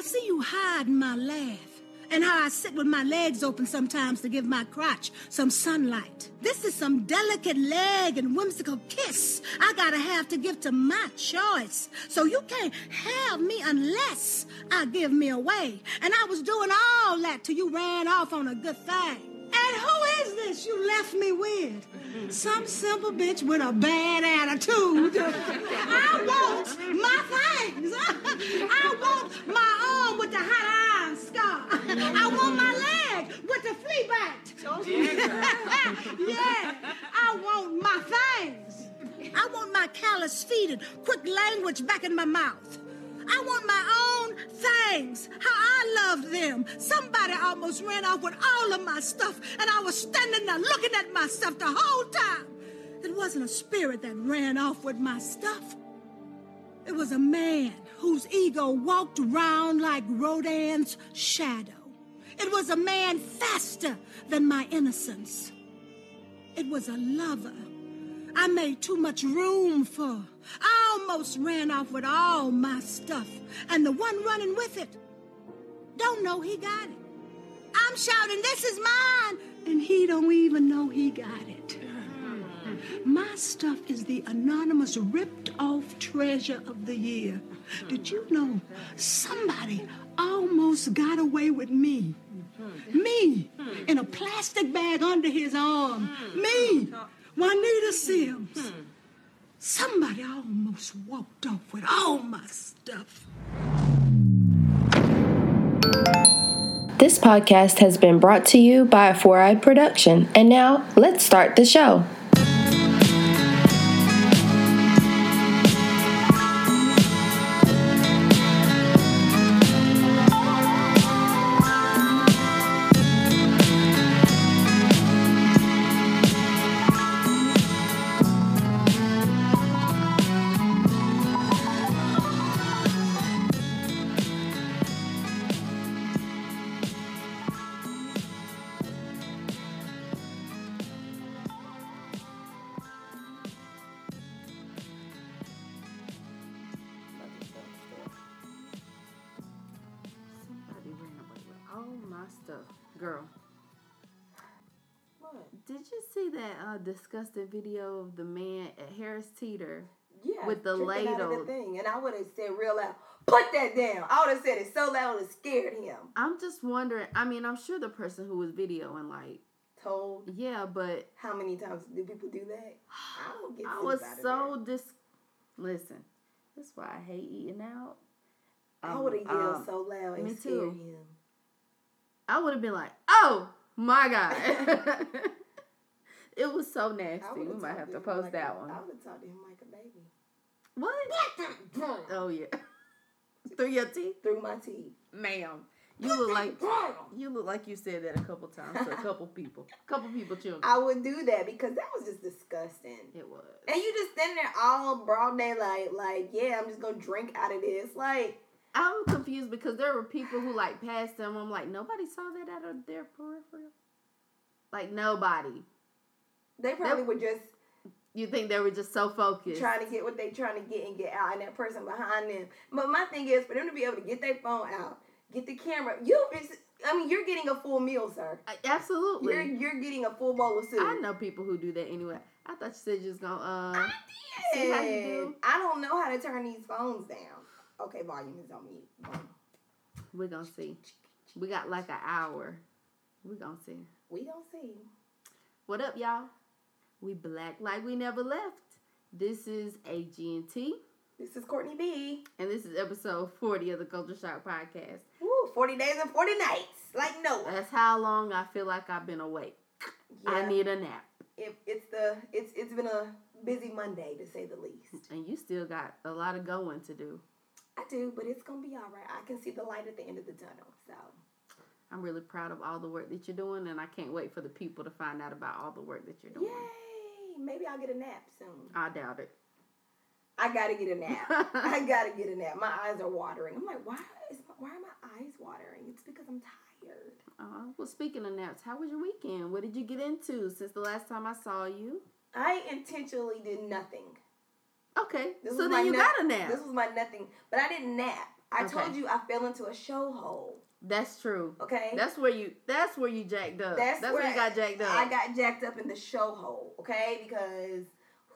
I see you hiding my laugh and how I sit with my legs open sometimes to give my crotch some sunlight. This is some delicate leg and whimsical kiss I gotta have to give to my choice. So you can't have me unless I give me away. And I was doing all that till you ran off on a good thing. Who is this you left me with? Some simple bitch with a bad attitude. I want my things. I want my arm with the hot iron scar. I want my leg with the flea bite. yeah, I want my things. I want my callous feet and quick language back in my mouth. I want my own things. How I loved them. Somebody almost ran off with all of my stuff, and I was standing there looking at my stuff the whole time. It wasn't a spirit that ran off with my stuff. It was a man whose ego walked around like Rodin's shadow. It was a man faster than my innocence. It was a lover I made too much room for. I almost ran off with all my stuff, and the one running with it don't know he got it. I'm shouting, This is mine, and he don't even know he got it. My stuff is the anonymous ripped off treasure of the year. Did you know somebody almost got away with me? Me in a plastic bag under his arm. Me, Juanita Sims. Somebody almost walked off with all my stuff. This podcast has been brought to you by a Four Eye Production. And now, let's start the show. That uh, disgusting video of the man at Harris Teeter? Yeah, With the drinking out of ladle. the thing, and I would have said real loud, "Put that down." I would have said it so loud it scared him. I'm just wondering. I mean, I'm sure the person who was videoing, like, Told yeah, but how many times do people do that? I don't get. I was so dis. Listen, that's why I hate eating out. I Um, would have yelled um, so loud and me scared too. him. I would have been like, "Oh my god." It was so nasty. We might have to to post like that one. I would have talked to him like a baby. What? Oh yeah. Through your teeth, Through my teeth. ma'am. You look like you look like you said that a couple times to a couple people, a couple people children. I would do that because that was just disgusting. it was. And you just standing there all broad daylight, like, yeah, I'm just gonna drink out of this. Like, I'm confused because there were people who like passed them. I'm like, nobody saw that out of their peripheral. Like nobody. They probably were just You think they were just so focused? trying to get what they trying to get and get out, and that person behind them. But my thing is for them to be able to get their phone out, get the camera. You, I mean, you're getting a full meal, sir. I- Absolutely. You're you're getting a full bowl of soup. I know people who do that anyway. I thought you said you was gonna uh See how you did. do? I don't know how to turn these phones down. Okay, volume is on mute. Volume. we're gonna see. We got like an hour. We're gonna see. We gonna see. What up, y'all? We black like we never left. This is AG&T, This is Courtney B. and this is episode 40 of the Culture Shock Podcast. Woo, 40 days and 40 nights. Like no. That's how long I feel like I've been awake. I need a nap. it, it's the it's it's been a busy Monday to say the least. And you still got a lot of going to do. I do, but it's gonna be all right. I can see the light at the end of the tunnel. So I'm really proud of all the work that you're doing, and I can't wait for the people to find out about all the work that you're doing. yay! Maybe I'll get a nap soon. I doubt it. I gotta get a nap. I gotta get a nap. My eyes are watering. I'm like, why is my, why are my eyes watering? It's because I'm tired. Uh, well, speaking of naps, how was your weekend? What did you get into since the last time I saw you? I intentionally did nothing. Okay, This so then you nap- got a nap. This was my nothing, but I didn't nap. I Okay. told you I fell into a show hole. That's true. Okay. That's where you. That's where you jacked up. That's, where, you got jacked up. I got jacked up in the show hole, okay? Because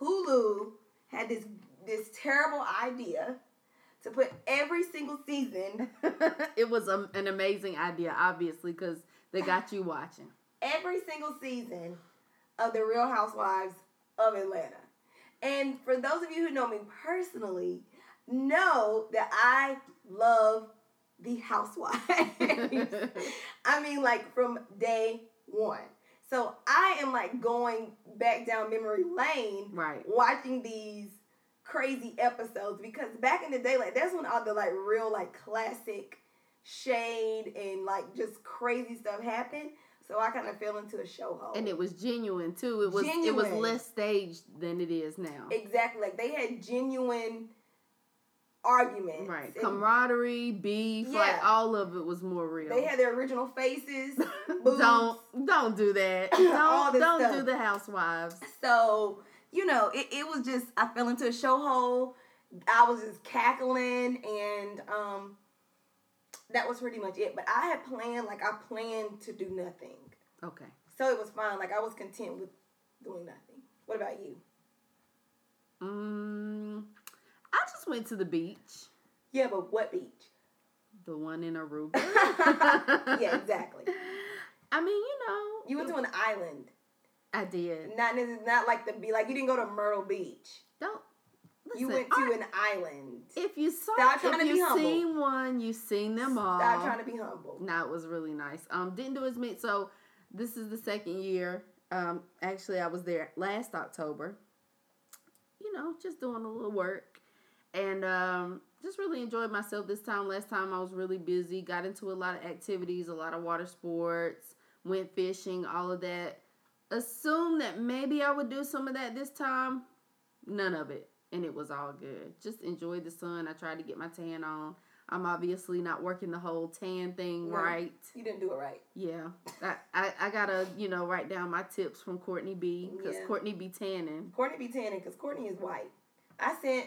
Hulu had this this terrible idea to put every single season, it was a, an amazing idea, obviously, because they got you watching. every single season of the Real Housewives of Atlanta. And for those of you who know me personally, know that I love the housewife. I mean, like from day one. So I am like going back down memory lane, Right. watching these crazy episodes because back in the day, like that's when all the like real like classic shade and like just crazy stuff happened. So I kind of fell into a show hole. And it was genuine too. It was it was less staged than it is now. exactly like they had genuine arguments. right. and Camaraderie, beef, like all of it was more real. They had their original faces. don't don't do that. Don't don't stuff. do the housewives. So, you know, it, it was just I fell into a show hole. I was just cackling and um that was pretty much it. But I had planned like I planned to do nothing. Okay. So it was fine. Like I was content with doing nothing. What about you? Mm, Went to the beach. Yeah, but what beach? The one in Aruba. yeah, exactly. I mean, you know. You went to an island. I did. Not not like the be like you didn't go to Myrtle Beach. Don't. Listen, you went to I- an island. If you saw, Stop trying if to you humble. seen one, you seen them all. Stop trying to be humble. No, it was really nice. Um, didn't do as many. So this is the second year. Um, actually, I was there last October. You know, just doing a little work, and um, just really enjoyed myself this time. Last time I was really busy. Got into a lot of activities, a lot of water sports, went fishing, all of that. Assume that maybe I would do some of that this time. None of it, and it was all good. Just enjoyed the sun. I tried to get my tan on. I'm obviously not working the whole tan thing No. right. You didn't do it right. Yeah, I, I, I gotta you know write down my tips from Courtney B because Yeah. Courtney be tanning. Courtney be tanning because Courtney is white. I sent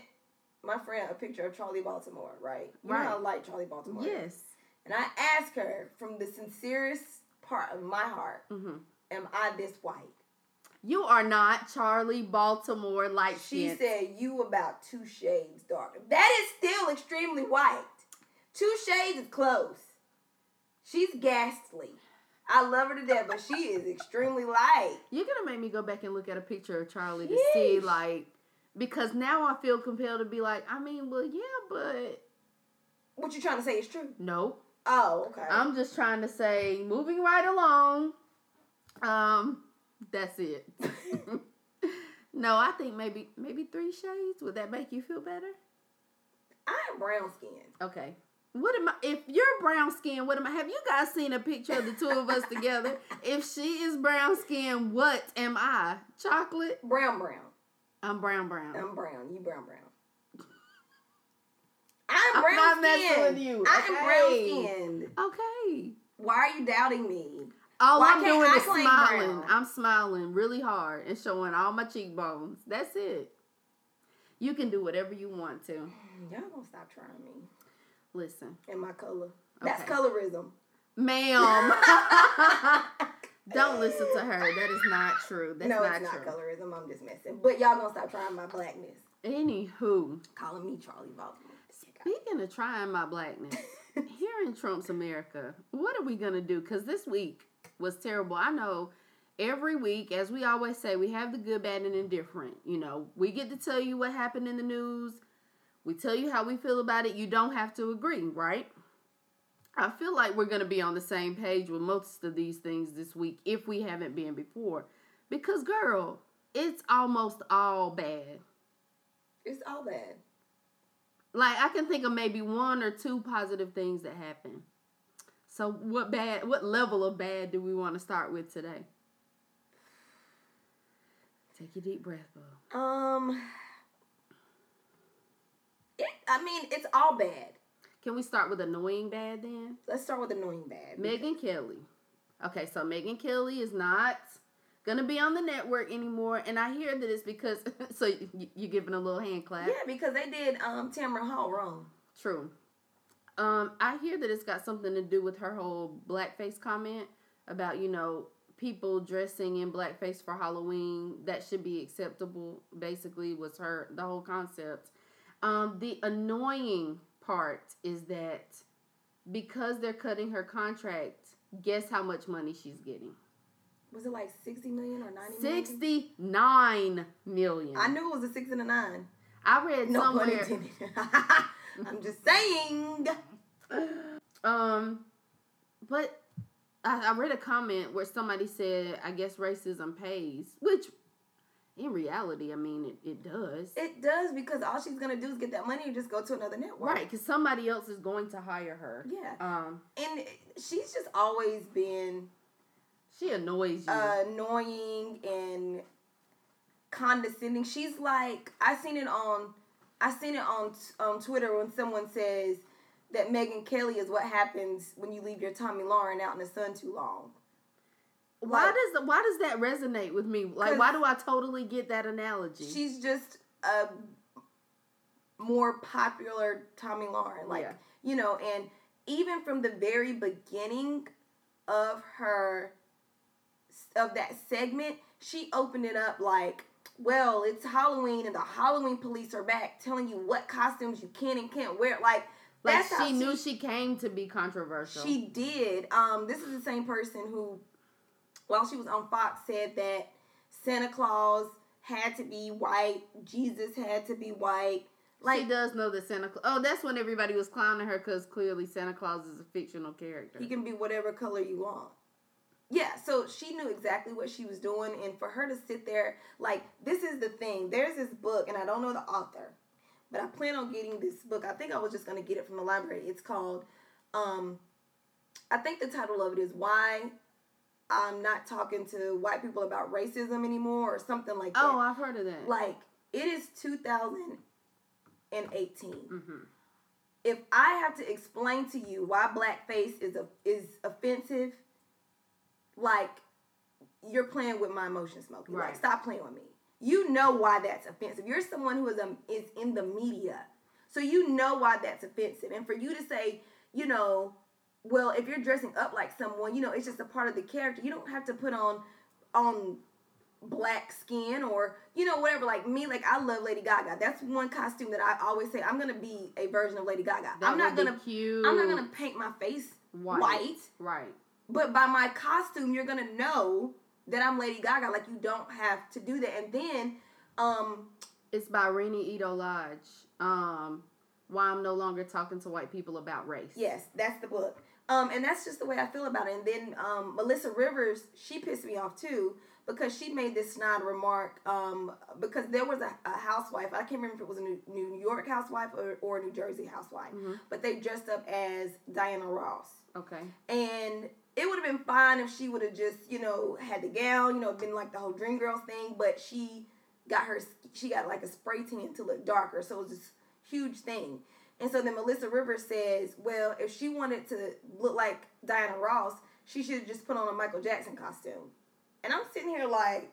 my friend a picture of Charli Baltimore, right? You Right. know how I like Charli Baltimore. is. Yes. And I asked her from the sincerest part of my heart, hmm am I this white? You are not Charli Baltimore like She skin. said, you about two shades darker. That is still extremely white. Two shades is close. She's ghastly. I love her to death, but she is extremely light. You're gonna make me go back and look at a picture of Charli to see like because now I feel compelled to be like, I mean, well, yeah, but What you trying to say is true. No. Oh, okay. I'm just trying to say, moving right along. Um, that's it. no, I think maybe maybe three shades. Would that make you feel better? I am brown skin. Okay. What am I? If you're brown skin, what am I? Have you guys seen a picture of the two of us together? If she is brown skin, what am I? Chocolate. Brown, brown. I'm brown brown. I'm brown. You brown, brown. I'm I'm brown not messing with you, I okay? am brown skinned. Okay. Why are you doubting me? All Why I'm can't doing I is smiling. brown? I'm smiling really hard and showing all my cheekbones. That's it. You can do whatever you want to. Y'all gonna stop trying me Listen, and my color. That's Okay. colorism. ma'am. Don't listen to her. That is not true. That's no, not it's not true. colorism. I'm just messing. But y'all gonna stop trying my blackness. Anywho, Calling me Charli Baltimore. speaking of trying my blackness, here in Trump's America, what are we gonna do? Because this week was terrible. I know every week, as we always say, we have the good, bad, and indifferent. You know, we get to tell you what happened in the news. We tell you how we feel about it. You don't have to agree, right? I feel like we're gonna be on the same page with most of these things this week if we haven't been before. Because girl, it's almost all bad. It's all bad. Like I can think of maybe one or two positive things that happen. So what bad what level of bad do we want to start with today? Take a deep breath, Bo. Um. It, I mean, it's all bad. Can we start with annoying bad then? Let's start with annoying bad. Megyn Kelly. Okay, so Megyn Kelly is not gonna be on the network anymore, and I hear that it's because so you, you giving a little hand clap. Yeah, because they did um Tamron Hall wrong. True. Um, I hear that it's got something to do with her whole blackface comment about you know people dressing in blackface for Halloween that should be acceptable. Basically, was her the whole concept. Um, the annoying part is that because they're cutting her contract, guess how much money she's getting? Was it like 60 million or 90 million? 69 million. I knew it was a six and a nine. I read No somewhere. I'm just saying. Um, but I, I read a comment where somebody said, I guess racism pays, which in reality, I mean, it, it does. It does because all she's gonna do is get that money and just go to another network. right, because somebody else is going to hire her. Yeah. Um, And she's just always been she annoys you. annoying and condescending. She's like I seen it on I seen it on on Twitter when someone says that Megyn Kelly is what happens when you leave your Tomi Lahren out in the sun too long. Why like- does why does that resonate with me? Like, why do I totally get that analogy? She's just a more popular Tomi Lahren. Like, Yeah. you know, and even from the very beginning of her of that segment, she opened it up like, well, it's Halloween and the Halloween police are back telling you what costumes you can and can't wear. Like, like how she knew she came to be controversial. She did. Um, this is the same person who, while she was on Fox, said that Santa Claus had to be white, Jesus had to be white. Like she does know that Santa Claus. Oh, that's when everybody was clowning her because clearly Santa Claus is a fictional character. he can be whatever color you want. Yeah, so she knew exactly what she was doing, and for her to sit there, like, this is the thing. There's this book, and I don't know the author, but I plan on getting this book. I think I was just gonna get it from the library. It's called, um, I think the title of it is Why I'm Not Talking to White People About Racism Anymore, or something like that. oh, I've heard of that. like it is 2018. hmm If I have to explain to you why blackface is a, is offensive, like you're playing with my emotions, Smokey. Like stop playing with me. You know why that's offensive. You're someone who is um, is in the media, so you know why that's offensive. And for you to say, you know, well, if you're dressing up like someone, you know, it's just a part of the character. You don't have to put on on black skin or you know whatever like me like i love lady gaga that's one costume that i always say i'm gonna be a version of lady gaga That i'm not gonna cute. i'm not gonna paint my face White. white. Right. but by my costume you're gonna know that i'm lady gaga like you don't have to do that and then um It's by Renee Ito Lodge. Um, why I'm no longer talking to white people about race. yes that's the book um and that's just the way i feel about it and then um melissa rivers she pissed me off too because she made this snide remark um because there was a, a housewife i can't remember if it was a new, new york housewife or, or a new jersey housewife Mhm. but they dressed up as diana ross Okay. and it would have been fine if she would have just you know had the gown you know been like the whole dream girls thing but she got her she got like a spray tan to look darker so it was this huge thing and so then melissa rivers says well if she wanted to look like diana ross she should have just put on a michael jackson costume and i'm sitting here like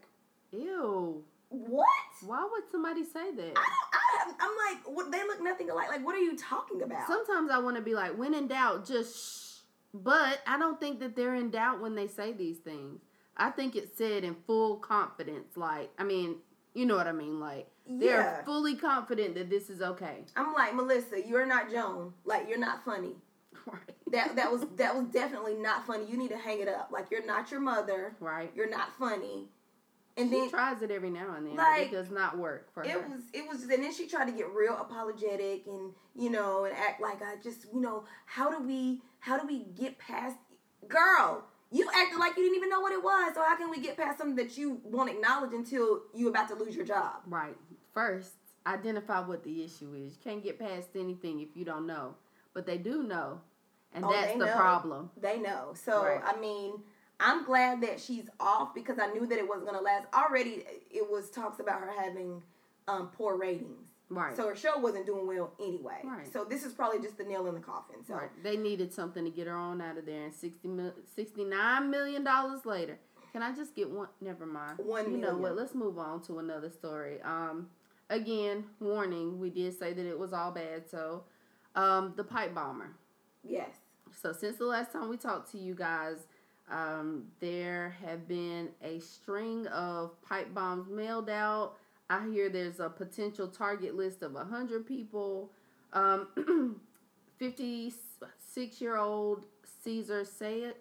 Ew. what Why would somebody say that? I don't, I, I'm like, what, they look nothing alike. Like, what are you talking about? Sometimes I want to be like, when in doubt, just shh. But I don't think that they're in doubt when they say these things. I think it's said in full confidence. Like, I mean, you know what I mean? Like, they're Yeah. fully confident that this is okay. I'm like, Melissa, you're not Joan. Like, you're not funny. Right. That that was that was definitely not funny. You need to hang it up. Like, you're not your mother. Right. You're not funny. And then she then tries it every now and then, like, it does not work for it her. was it was and then she tried to get real apologetic and you know and act like I just you know how do we how do we get past girl you acted like you didn't even know what it was so how can we get past something that you won't acknowledge until you about to lose your job Right. First, identify what the issue is. You can't get past anything if you don't know. But they do know. And Oh, that's the know. problem. They know. So Right. I mean, I'm glad that she's off because I knew that it wasn't gonna last. Already, it was talks about her having um, poor ratings. Right. So her show wasn't doing well anyway. Right. So this is probably just the nail in the coffin. So right. They needed something to get her on out of there. And 60 mil, $69 million later. Can I just get one? Never mind. One You know what? Let's move on to another story. Um, Again, warning, we did say that it was all bad. So, um, the pipe bomber. Yes. So since the last time we talked to you guys, um, there have been a string of pipe bombs mailed out. I hear there's a potential target list of 100 people. Um, 56 year old Cesar Sayoc,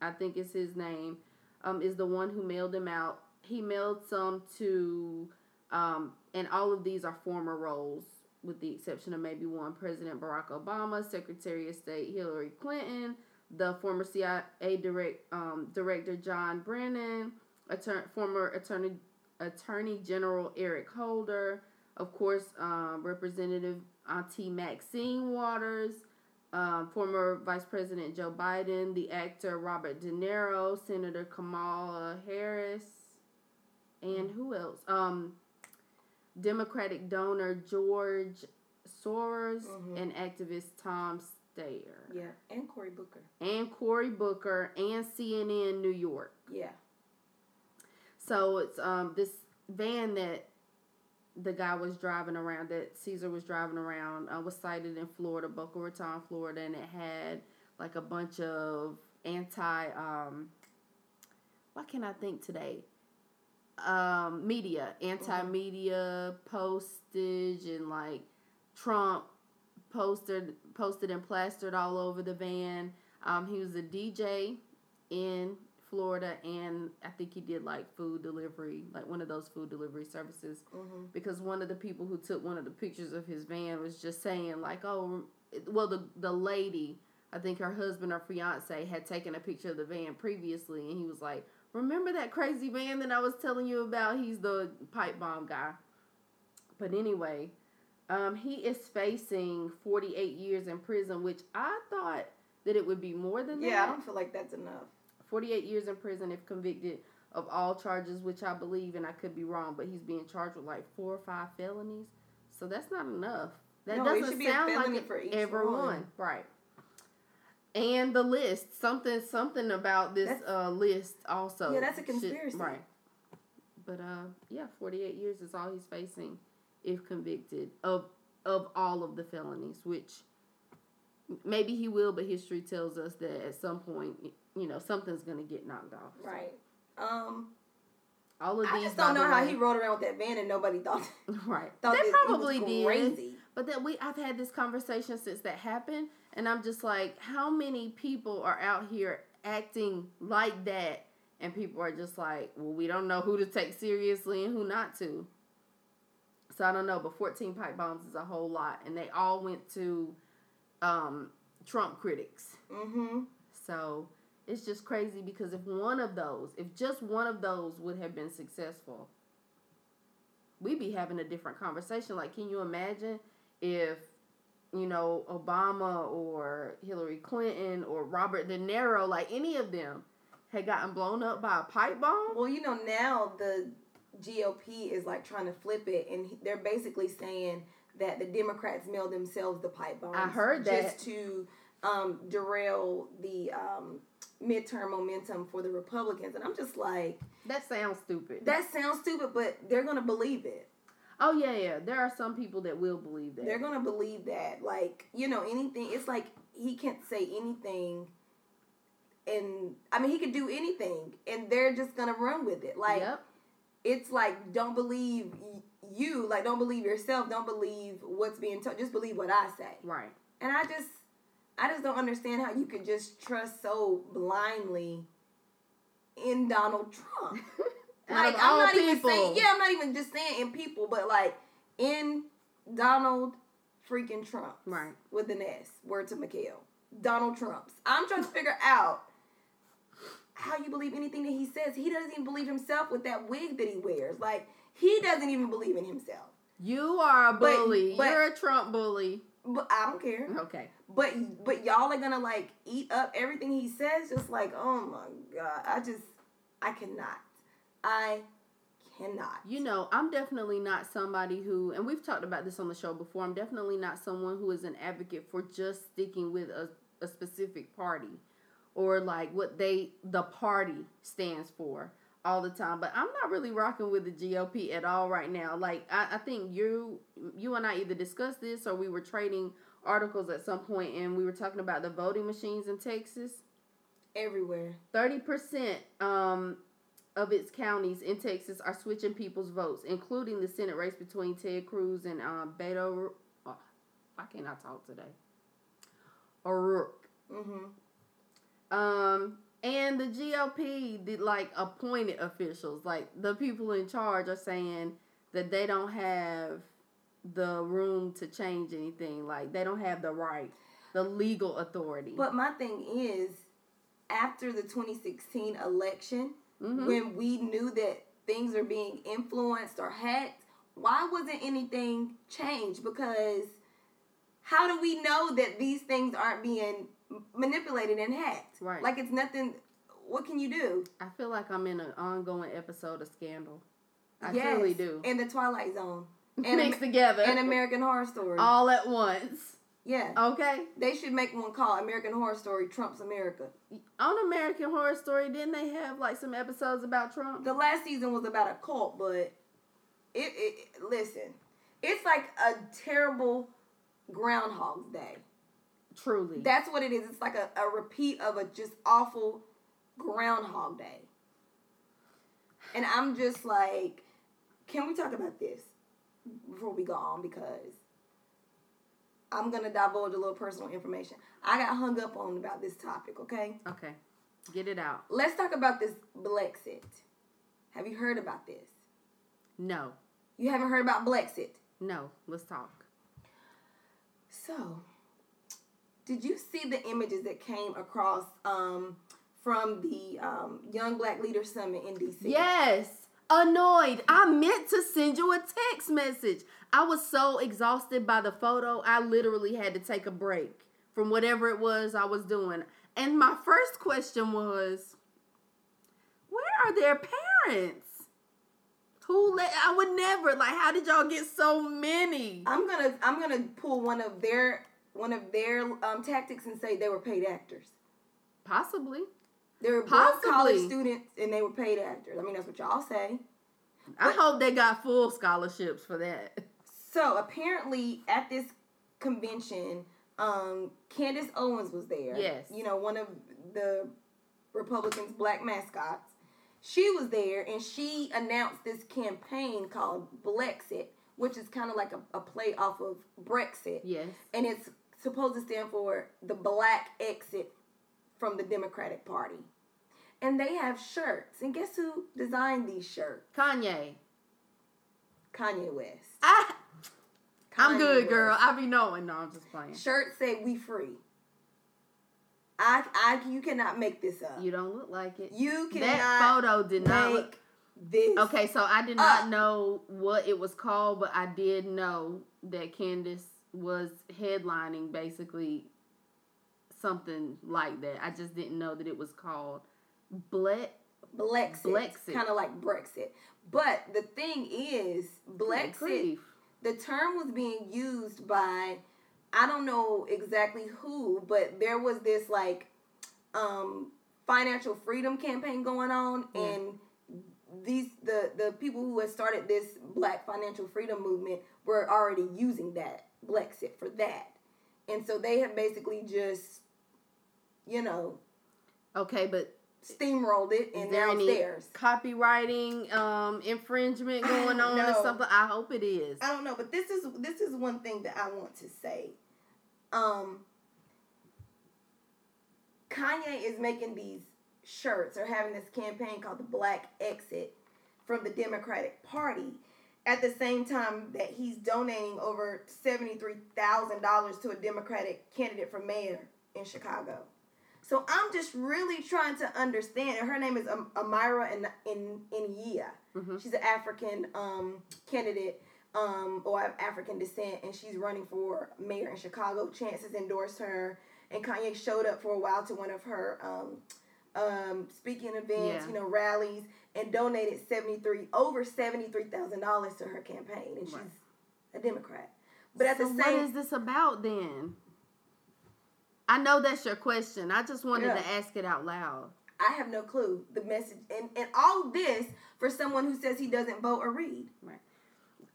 I think is his name, um, is the one who mailed them out. He mailed some to, um, and all of these are former roles, with the exception of maybe one President Barack Obama, Secretary of State Hillary Clinton, the former CIA direct, um, Director John Brennan, attorney, former Attorney Attorney General Eric Holder, of course, um, Representative Auntie Maxine Waters, um, former Vice President Joe Biden, the actor Robert De Niro, Senator Kamala Harris, and who else? Um, Democratic donor George Soros Mhm. and activist Tom Steyer Yeah. And Cory Booker. and Cory Booker and CNN New York. Yeah. So it's um this van that the guy was driving around that Cesar was driving around uh, was sighted in Florida, Boca Raton, Florida, and it had like a bunch of anti um what can I think today? Um media, anti media postage and like Trump posted posted and plastered all over the van. Um he was a DJ in Florida, and I think he did like food delivery, like one of those food delivery services. Mm-hmm. Because one of the people who took one of the pictures of his van was just saying like, "Oh, well, the the lady, I think her husband or fiance had taken a picture of the van previously, and he was like, "Remember that crazy man that I was telling you about? He's the pipe bomb guy." But anyway, um, he is facing 48 years in prison, which I thought that it would be more than that. Yeah, I don't feel like that's enough. 48 years in prison if convicted of all charges, which I believe, and I could be wrong, but he's being charged with like four or five felonies. So that's not enough. That No, doesn't should be a sound like it for each every one. one. Right. And the list, something, something about this uh, list also. Yeah, that's a should- conspiracy. right. But uh, yeah, 48 years is all he's facing if convicted of of all of the felonies, which maybe he will, but history tells us that at some point, you know, something's gonna get knocked off. So, Right. Um, All of I these. just don't know how he rode around with that van and nobody thought Right. thought they that it probably did. crazy. But that we I've had this conversation since that happened and I'm just like how many people are out here acting like that and people are just like, well, we don't know who to take seriously and who not to. So I don't know, but 14 pipe bombs is a whole lot and they all went to um, Trump critics. Mm-hmm. So it's just crazy because if one of those, if just one of those would have been successful, we'd be having a different conversation. Like, can you imagine if, you know, Obama or Hillary Clinton or Robert De Niro, like any of them, had gotten blown up by a pipe bomb? Well, you know, now the GOP is like trying to flip it, and they're basically saying that the Democrats mailed themselves the pipe bombs. I heard that. just to um, derail the um, midterm momentum for the Republicans, and I'm just like, That sounds stupid. that sounds stupid, but they're gonna believe it. Oh yeah, yeah. There are some people that will believe that. They're gonna believe that, like you know, anything. It's like he can't say anything, and I mean, he could do anything, and they're just gonna run with it. Like yep. it's like don't believe you, like don't believe yourself, don't believe what's being told, just believe what I say. Right. And I just, I just don't understand how you could just trust so blindly in Donald Trump. Like I'm all not even saying, yeah, I'm not even just saying in people, but like in Donald freaking Trump, Right. With an S. Word to Mikhail. Donald Trump's. I'm trying to figure out how you believe anything that he says. He doesn't even believe himself with that wig that he wears. Like he doesn't even believe in himself. You are a But- bully. but- You're a Trump bully. But I don't care. Okay. But but y'all are gonna like eat up everything he says. Just like oh my god, I just I cannot. I cannot. You know, I'm definitely not somebody who, and we've talked about this on the show before, I'm definitely not someone who is an advocate for just sticking with a, a specific party or like what they, the party stands for all the time. But I'm not really rocking with the GOP at all right now. Like, I, I think you, you and I either discussed this or we were trading articles at some point, and we were talking about the voting machines in Texas. Everywhere. Thirty percent um, of its counties in Texas are switching people's votes, including the Senate race between Ted Cruz and um, Beto. Oh, why can't I talk today? O'Rourke. Mm-hmm. Um, and the GOP did like appointed officials, like the people in charge are saying that they don't have the room to change anything. Like they don't have the right, the legal authority. But my thing is, after the 2016 election, Mhm. when we knew that things are being influenced or hacked, why wasn't anything changed? Because how do we know that these things aren't being manipulated and hacked? Right. Like it's nothing. What can you do? I feel like I'm in an ongoing episode of Scandal. I Yes, truly do. And the Twilight Zone. And, Mixed Am- together, and American Horror Story. all at once. Yeah. Okay. They should make one called American Horror Story Trump's America. On American Horror Story, didn't they have like some episodes about Trump? The last season was about a cult, but it, it, listen, it's like a terrible Groundhog's Day. Truly. That's what it is. It's like a, a repeat of a just awful Groundhog Day. And I'm just like, can we talk about this before we go on? Because I'm gonna divulge a little personal information. I got hung up on about this topic. Okay, okay. Get it out. let's talk about this Blexit. Have you heard about this? No. You haven't heard about Blexit. No. Let's talk. So, did you see the images that came across um, from the um, Young Black Leader Summit in DC? Yes. Annoyed. I meant to send you a text message. I was so exhausted by the photo, I literally had to take a break from whatever it was I was doing. And my first question was, where are their parents? Who let I would never like how did y'all get so many? I'm gonna I'm gonna pull one of their one of their um, tactics and say they were paid actors. Possibly. They were broke college students and they were paid actors. I mean that's what y'all say. I hope they got full scholarships for that. So apparently at this convention, um, Candace Owens was there. Yes. You know, one of the Republicans' black mascots. She was there and she announced this campaign called Blexit, which is kind of like a, a play off of Brexit. Yes. And it's supposed to stand for the black exit from the Democratic Party. And they have shirts. And guess who designed these shirts? Kanye. Kanye West. I I'm Kanye good, girl. West. I be knowing. No, I'm just playing. Shirts say we free. I, I, you cannot make this up. You don't look like it. You cannot. that photo did not look. this. Okay, so I did not up. know what it was called, but I did know that Candace was headlining basically something like that. I just didn't know that it was called Blet. Blexit. Blexit. Kind of like Brexit. But the thing is, Blexit, the term was being used by, I don't know exactly who, but there was this like um, financial freedom campaign going on, Yeah. and these the the people who had started this Black financial freedom movement were already using that Blexit for that, and so they have basically just, you know, Okay, but steamrolled it and there now it's theirs. copywriting um, infringement going on or something? I hope it is. I don't know, but this is this is one thing that I want to say. Um Kanye is making these shirts or having this campaign called the Black Exit from the Democratic Party at the same time that he's donating over $73,000 to a Democratic candidate for mayor in Chicago. So I'm just really trying to understand. And her name is Am- Amara in in Enyia. Mhm. She's an African um, candidate um, or of African descent, and she's running for mayor in Chicago. Chance has endorsed her, and Kanye showed up for a while to one of her um, um, speaking events, Yeah. you know, rallies, and donated seventy three over seventy three thousand dollars to her campaign, and she's Right. a Democrat. But at so the what same, is this about then? I know that's your question. I just wanted Yeah. to ask it out loud. I have no clue the message, and and all this for someone who says he doesn't vote or read.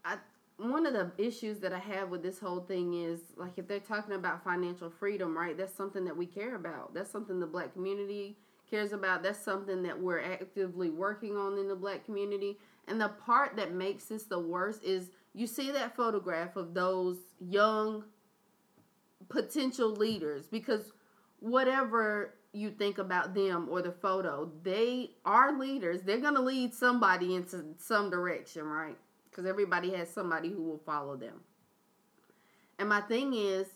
I one of the issues that I have with this whole thing is like if they're talking about financial freedom, right? That's something that we care about. That's something the black community cares about. That's something that we're actively working on in the black community. And the part that makes this the worst is you see that photograph of those young potential leaders because whatever you think about them or the photo, they are leaders. They're going to lead somebody into some direction, right? Because everybody has somebody who will follow them. And my thing is,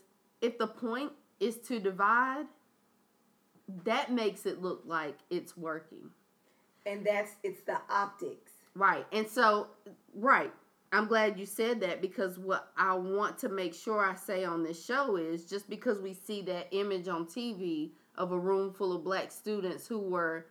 if the point is to divide, that makes it look like it's working. And that's it's the optics. Right. And so, right. I'm glad you said that because what I want to make sure I say on this show is just because we see that image on TV of a room full of black students who were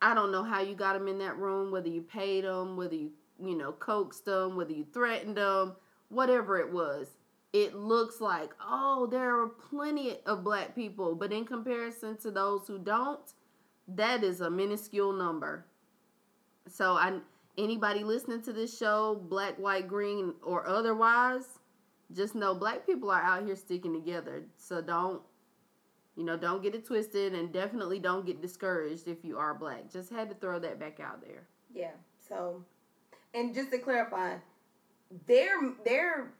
I don't know how you got them in that room, whether you paid them, whether you, you know, coaxed them, whether you threatened them, whatever it was. It looks like, oh, there are plenty of black people, but in comparison to those who don't, that is a minuscule number. So I anybody listening to this show, black, white, green, or otherwise, just know black people are out here sticking together. So don't you know, don't get it twisted and definitely don't get discouraged if you are black. Just had to throw that back out there. Yeah. So, and just to clarify, their their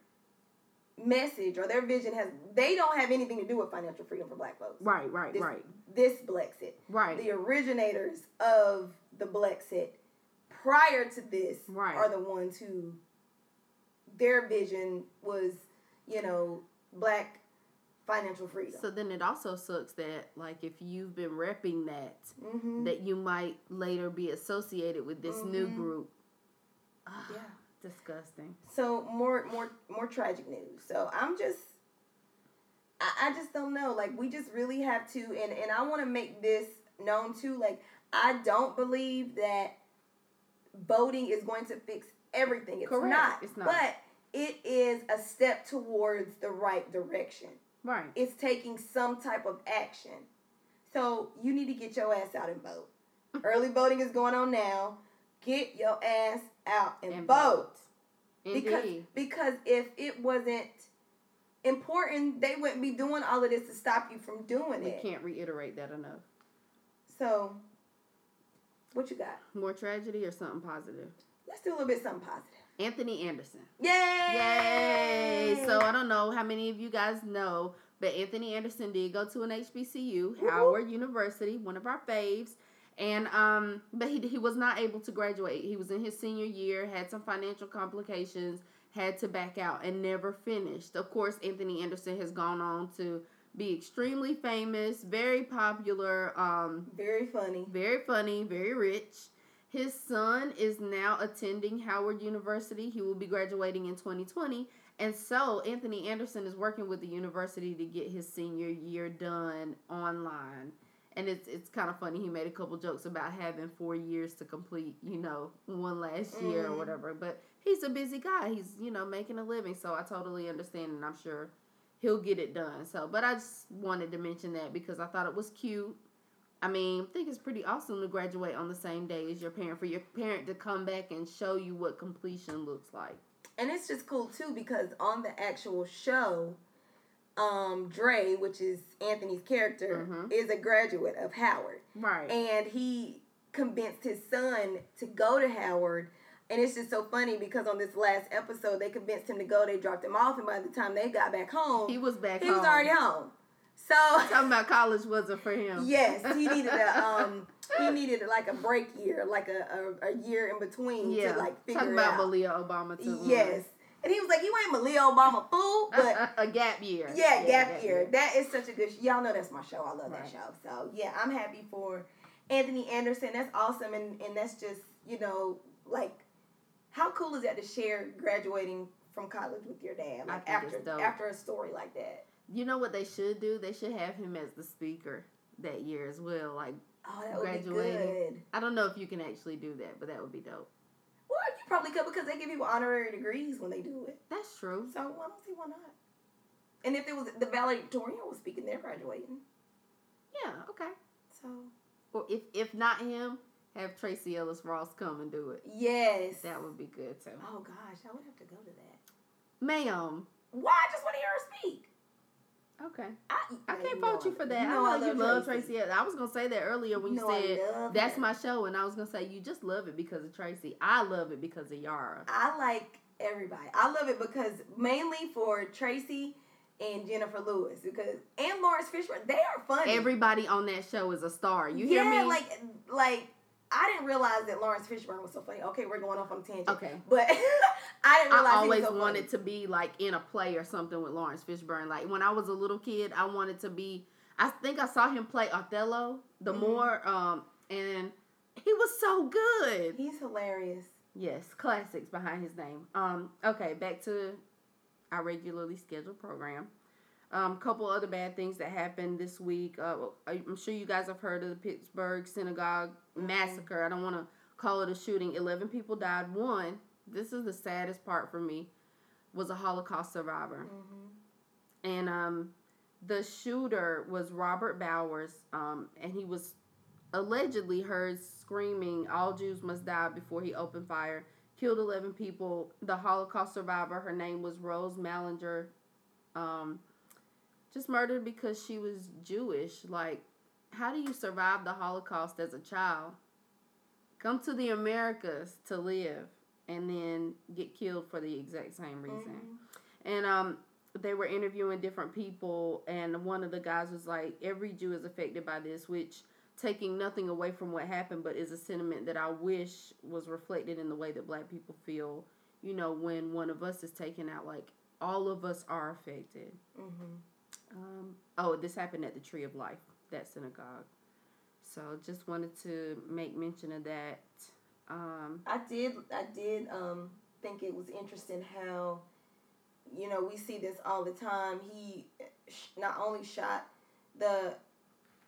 message or their vision has they don't have anything to do with financial freedom for black folks. Right, right, this, right. This Blexit. Right. The originators of the Blexit prior to this right. are the ones who their vision was, you know, black financial freedom. So then it also sucks that like if you've been repping that, mm-hmm. that you might later be associated with this mm-hmm. new group. yeah, disgusting. So more more more tragic news. So I'm just. I, I just don't know. Like we just really have to, and and I want to make this known too. Like I don't believe that voting is going to fix everything. It's Correct. not. It's not. But it is a step towards the right direction. Right. It's taking some type of action. So you need to get your ass out and vote. Early voting is going on now. Get your ass out and, And vote. vote. Because Indeed. because if it wasn't important, they wouldn't be doing all of this to stop you from doing We it. can't reiterate that enough. So what you got? More tragedy or something positive? Let's do a little bit something positive. Anthony Anderson. Yay! Yay! So I don't know how many of you guys know, but Anthony Anderson did go to an HBCU, Woo-hoo. Howard University, one of our faves. And um, but he he was not able to graduate. He was in his senior year, had some financial complications, had to back out, and never finished. Of course, Anthony Anderson has gone on to be extremely famous, very popular, um, Very funny. very funny, very rich. His son is now attending Howard University. He will be graduating in 2020. And so Anthony Anderson is working with the university to get his senior year done online. And it's it's kind of funny. He made a couple jokes about having four years to complete, you know, one last year or Mhm. whatever. But he's a busy guy. He's, you know, making a living. So I totally understand and I'm sure he'll get it done. So but I just wanted to mention that because I thought it was cute. I mean, I think it's pretty awesome to graduate on the same day as your parent for your parent to come back and show you what completion looks like. And it's just cool too because on the actual show, um, Dre, which is Anthony's character, Mhm. is a graduate of Howard. Right. And he convinced his son to go to Howard. And it's just so funny because on this last episode, they convinced him to go. They dropped him off, and by the time they got back home, he was back home. he home. was already home. So Talking about college wasn't for him. yes, he needed a um he needed like a break year, like a, a, a year in between Yeah. to like figure Talking about out. Malia Obama too. Yes. And he was like, You ain't Malia Obama fool, but a gap year. yeah, gap year. That is such a good sh- y'all know that's my show. I love that show. So yeah, I'm happy for Anthony Anderson. That's awesome and, and that's just, you know, like how cool is that to share graduating from college with your dad? Like after after a story like that. You know what they should do? They should have him as the speaker that year as well. Like Oh, that would be Graduating. good. I don't know if you can actually do that, but that would be dope. Well, you probably could because they give people honorary degrees when they do it. That's true. So I don't see why not. And if it was the valedictorian was speaking, they're graduating. Yeah, okay. So Or if if not him, have Tracee Ellis Ross come and do it. Yes. That would be good too. Oh gosh, I would have to go to that. Ma'am. Why? I just want to hear her speak. Okay. I, I can't fault you for that. You I know know, you love Tracee. Tracee. Ellis. I was gonna say that earlier when you, I said that's my show, and I was gonna say you just love it because of Tracee. I love it because of Yara. I like everybody. I love it because mainly for Tracee and Jennifer Lewis because and Laurence Fishburne. They are funny. Everybody on that show is a star. You hear yeah, me? like like I didn't realize that Laurence Fishburne was so funny. Okay, we're going off on a tangent. Okay. but I didn't realize I he always was so wanted to be like in a play or something with Laurence Fishburne. Like when I was a little kid, I wanted to be. I think I saw him play Othello, the Mhm. more, um, and he was so good. He's hilarious. Yes, classics behind his name. Um, okay, back to our regularly scheduled program. Um, couple other bad things that happened this week. Uh, I'm sure you guys have heard of the Pittsburgh synagogue massacre. I don't want to call it a shooting. Eleven people died. One, this is the saddest part for me, was a Holocaust survivor, hmm and um, the shooter was Robert Bowers, um, and he was allegedly heard screaming, All Jews must die before he opened fire. Killed 11 people. The Holocaust survivor, her name was Rose Mallinger, um, just murdered because she was Jewish. Like, how do you survive the Holocaust as a child? Come to the Americas to live and then get killed for the exact same reason and um they were interviewing different people and one of the guys was like every jew is affected by this which taking nothing away from what happened but is a sentiment that i wish was reflected in the way that black people feel you know when one of us is taken out like all of us are affected hmm um, oh this happened at the tree of life that synagogue so just wanted to make mention of that um, I did. I did um, think it was interesting how, you know, we see this all the time. He not only shot the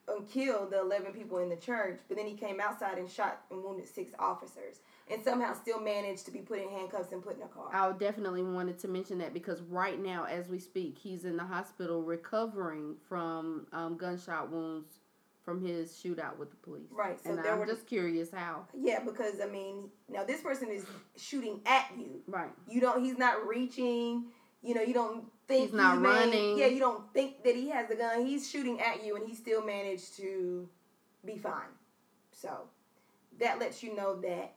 and killed the eleven people in the church, but then he came outside and shot and wounded six officers, and somehow still managed to be put in handcuffs and put in a car. I definitely wanted to mention that because right now, as we speak, he's in the hospital recovering from um, gunshot wounds from his shootout with the police. Right, so and I'm were- just curious how. yeah, because I mean, now this person is shooting at you. Right. You don't. He's not reaching. You know, you don't think He's not running. Yeah, you don't think that he has the gun. He's shooting at you, and he still managed to be fine. So that lets you know that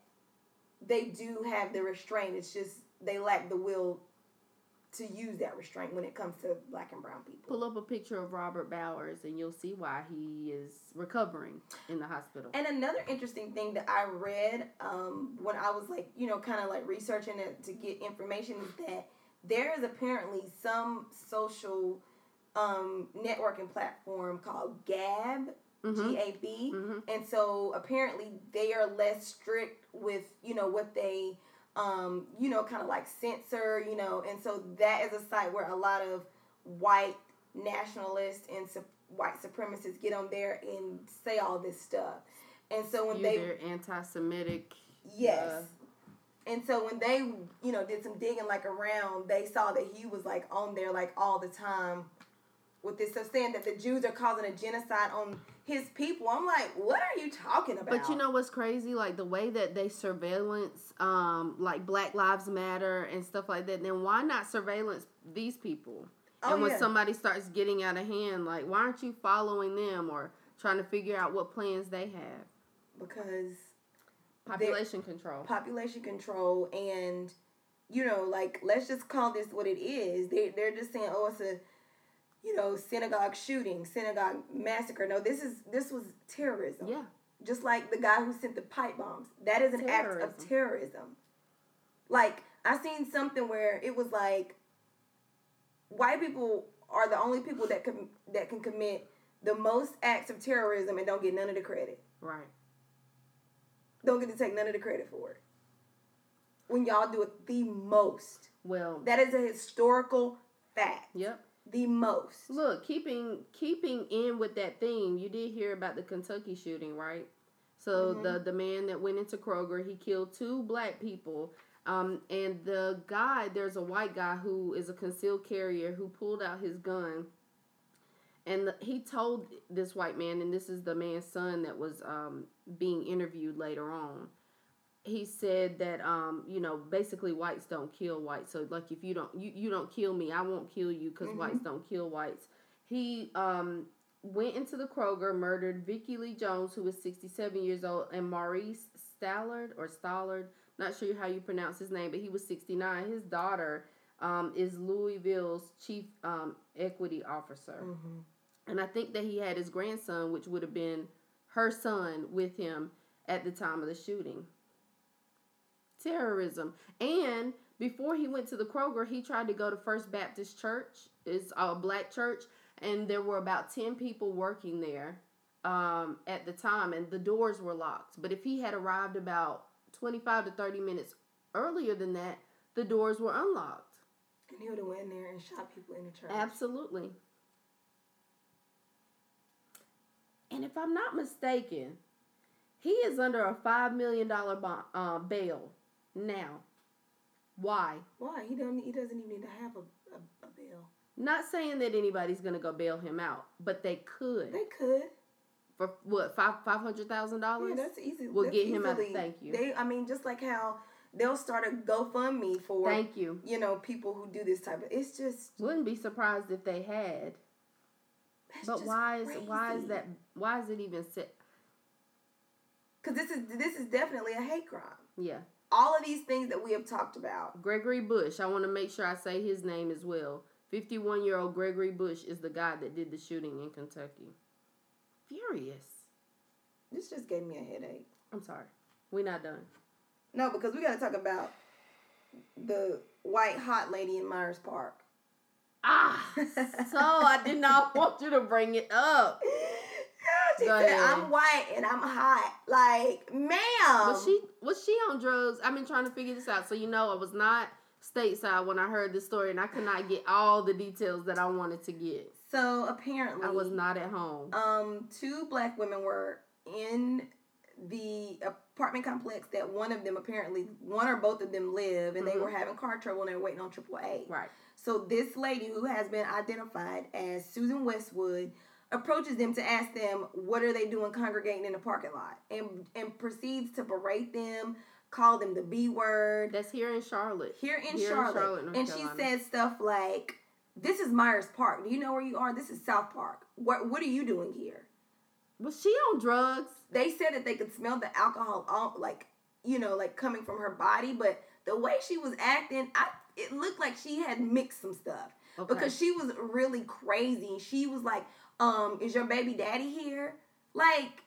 they do have the restraint. It's just they lack the will to use that restraint when it comes to black and brown people. Pull up a picture of Robert Bowers and you'll see why he is recovering in the hospital. And another interesting thing that I read um, when I was like, you know, kind of like researching it to get information is that there is apparently some social um, networking platform called Gab, Mhm. G A B, Mhm. and so apparently they are less strict with you know what they um, you know kind of like censor, you know, and so that is a site where a lot of white nationalists and su- white supremacists get on there and say all this stuff. And so when You they their anti-Semitic. Yes. uh, and so when they, you know, did some digging like around, they saw that he was like on there like all the time with this stuff saying that the Jews are causing a genocide on his people. I'm like, what are you talking about? But you know what's crazy? Like the way that they surveillance, um, like Black Lives Matter and stuff like that. Then why not surveillance these people? Oh, and when yeah. somebody starts getting out of hand, like why aren't you following them or trying to figure out what plans they have? because Population control. population control and you know, like let's just call this what it is. They they're just saying, oh, it's a you know synagogue shooting, synagogue massacre. No, this is this was terrorism. yeah. just like the guy who sent the pipe bombs. That is an act of terrorism. Like I seen something where it was like white people are the only people that can that can commit the most acts of terrorism and don't get none of the credit. Right. Don't get to take none of the credit for it. When y'all do it the most. Well. That is a historical fact. Yep. The most. Look, keeping keeping in with that theme, you did hear about the Kentucky shooting, right? So Mhm. the the man that went into Kroger, he killed two black people. Um, and the guy, there's a white guy who is a concealed carrier who pulled out his gun And the, he told this white man, and this is the man's son that was um, being interviewed later on. He said that um, you know basically whites don't kill whites. So like if you don't you, you don't kill me, I won't kill you because whites don't kill whites. He um, went into the Kroger, murdered Vickie Lee Jones, who was 67 years old, and Maurice Stallard or Stallard, not sure how you pronounce his name, but he was 69. His daughter um, is Louisville's chief um, equity officer. And I think that he had his grandson, which would have been her son, with him at the time of the shooting. Terrorism. And before he went to the Kroger, he tried to go to First Baptist Church. It's a black church, and there were about 10 people working there um, at the time, and the doors were locked. But if he had arrived about 25 to 30 minutes earlier than that, the doors were unlocked. And he would have went in there and shot people in the church. Absolutely. And if I'm not mistaken, he is under a $5 million bond, uh, bail now. Why? Why? He don't. He doesn't even need to have a, a, a bill. Not saying that anybody's going to go bail him out, but they could. They could. For what, five $500,000? Yeah, that's easy. We'll that's get him out. easily- Thank you. They. I mean, just like how they'll start a GoFundMe for Thank you. you know people who do this type of. It's just. Wouldn't be surprised if they had. That's But just why is why is that why is it even set? Because this is this is definitely a hate crime. Yeah. All of these things that we have talked about. Gregory Bush. I want to make sure I say his name as well. 51 year old Gregory Bush is the guy that did the shooting in Kentucky. Furious. This just gave me a headache. I'm sorry. We're not done. No, because we got to talk about the white hot lady in Myers Park. Ah, so I did not want you to bring it up. She Go said, ahead. "I'm white and I'm hot." Like, ma'am. Was she was she on drugs? I've been trying to figure this out. So you know, I was not stateside when I heard this story, and I could not get all the details that I wanted to get. So apparently, I was not at home. um, two black women were in the apartment complex that one of them apparently one or both of them live, and they Mhm. were having car trouble and they were waiting on AAA. Right. So this lady who has been identified as Susan Westwood approaches them to ask them what are they doing congregating in the parking lot and and proceeds to berate them, call them the B word That's here in Charlotte. here in Here in Charlotte. Charlotte, North and she Carolina. said stuff like this is Myers Park. Do you know where you are? This is South Park. What what are you doing here? Was she on drugs? They said that they could smell the alcohol all like you know like coming from her body, but the way she was acting, I it looked like she had mixed some stuff Okay. because she was really crazy. She was like, um, is your baby daddy here? Like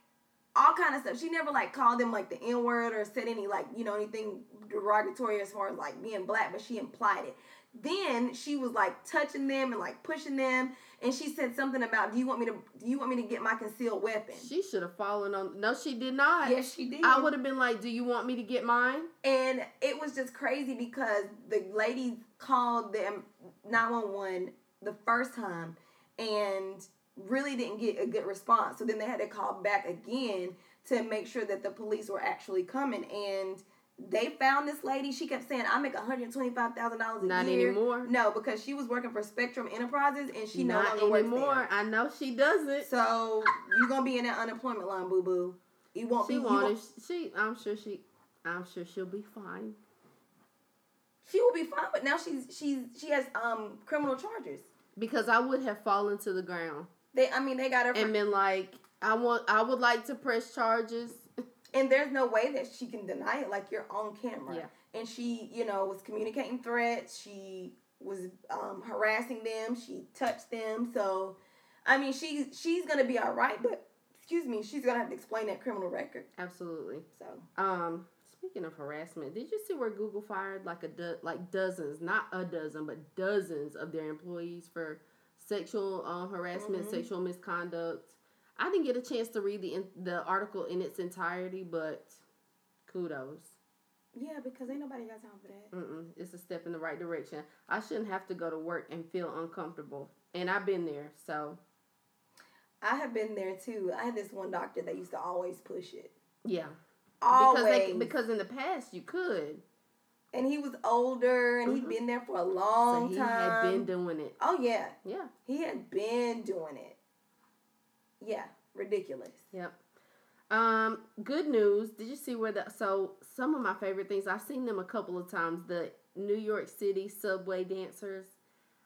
all kind of stuff. She never like called him like the N word or said any like, you know, anything derogatory as far as like being black, but she implied it. Then she was like touching them and like pushing them and she said something about do you want me to do you want me to get my concealed weapon? She should have fallen on. No, she did not. yes, she did. I would have been like, "Do you want me to get mine?" And it was just crazy because the lady called them 911 the first time and really didn't get a good response. So then they had to call back again to make sure that the police were actually coming. And they found this lady. She kept saying, I make $125,000 a Not year. Not anymore. No, because she was working for Spectrum Enterprises and she no not longer works anymore. I know she doesn't. So you're going to be in that unemployment line, boo boo. You won't she be. wanted. won't- She. I'm sure she. I'm sure she'll be fine. she will be fine, but now she's she's she has um criminal charges. Because I would have fallen to the ground They, I mean, they got her, for, and been like, "I want. I would like to press charges." and there's no way that she can deny it. Like you're on camera, Yeah. and she, you know, was communicating threats. She was um, harassing them. She touched them. So, I mean, she she's gonna be all right, but excuse me, she's gonna have to explain that criminal record. Absolutely. So, Um. Speaking of harassment, did you see where Google fired like a do- like dozens, not a dozen, but dozens of their employees for sexual uh, harassment, Mhm. sexual misconduct? I didn't get a chance to read the in- the article in its entirety, but kudos. yeah, because ain't nobody got time for that. Mm-mm, it's a step in the right direction. I shouldn't have to go to work and feel uncomfortable, and I've been there. So I have been there too. I had this one doctor that used to always push it. yeah, Always. because they, because in the past you could, and he was older and he'd Mhm. been there for a long so he time. had been doing it. oh yeah, Yeah, he had been doing it. Yeah, ridiculous. Yep. Um, good news. Did you see where the so some of my favorite things I've seen them a couple of times. The New York City subway dancers,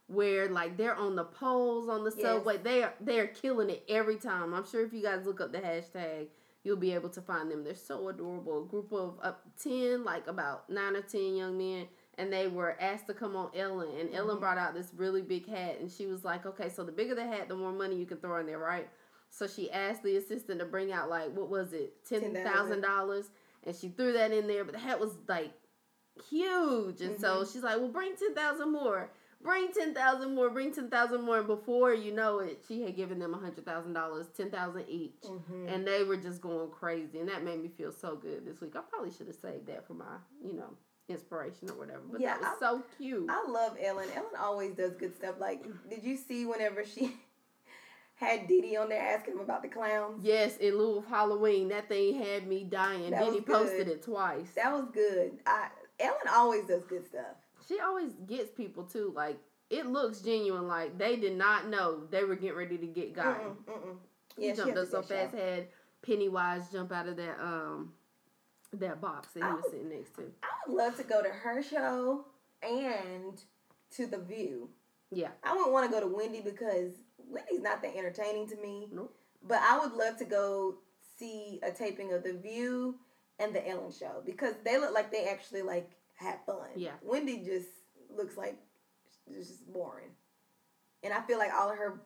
where like they're on the poles on the Yes. subway. They are they are killing it every time. I'm sure if you guys look up the hashtag, you'll be able to find them. They're so adorable. A group of up ten, like about nine or ten young men. And they were asked to come on Ellen, and Ellen Mhm. brought out this really big hat, and she was like, "Okay, so the bigger the hat, the more money you can throw in there, right?" So she asked the assistant to bring out like what was it, ten thousand dollars, and she threw that in there. But the hat was like huge, and so she's like, "Well, bring ten thousand more, bring ten thousand more, bring ten thousand more." And before you know it, she had given them a hundred thousand dollars, ten thousand each, Mhm. and they were just going crazy, and that made me feel so good this week. I probably should have saved that for my, you know, inspiration or whatever. But Yeah, that was so cute. I love Ellen. Ellen always does good stuff. Like, did you see whenever she had Diddy on there asking him about the clowns? Yes, in lieu of Halloween, that thing had me dying. That Diddy posted it twice. That was good. I Ellen always does good stuff. She always gets people too. Like it looks genuine. Like they did not know they were getting ready to get got. Mm-mm, mm-mm. He Yeah, she jumped up so a good show. fast. Had Pennywise jump out of that um that box that he I was was- sitting next to. I would love to go to her show and to The View. Yeah. I wouldn't want to go to Wendy because Wendy's not that entertaining to me. Nope. But I would love to go see a taping of The View and The Ellen Show because they look like they actually like had fun. Yeah. Wendy just looks like it's just boring, and I feel like all of her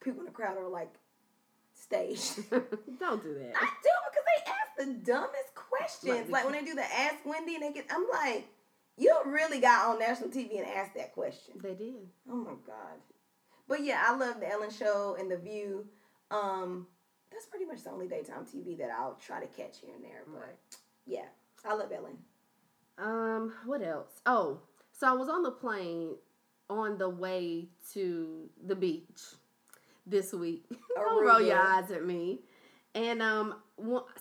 people in the crowd are like staged. Don't do that. I do because they ask the dumbest questions. Like Like, when they do the Ask Wendy, and they get, I'm like, you really got on national TV and asked that question. They did. Oh my god. But yeah, I love the Ellen Show and the View. Um, that's pretty much the only daytime TV that I'll try to catch here and there. But Right. yeah, I love Ellen. Um, what else? Oh, so I was on the plane on the way to the beach this week. Don't roll your eyes at me. And um,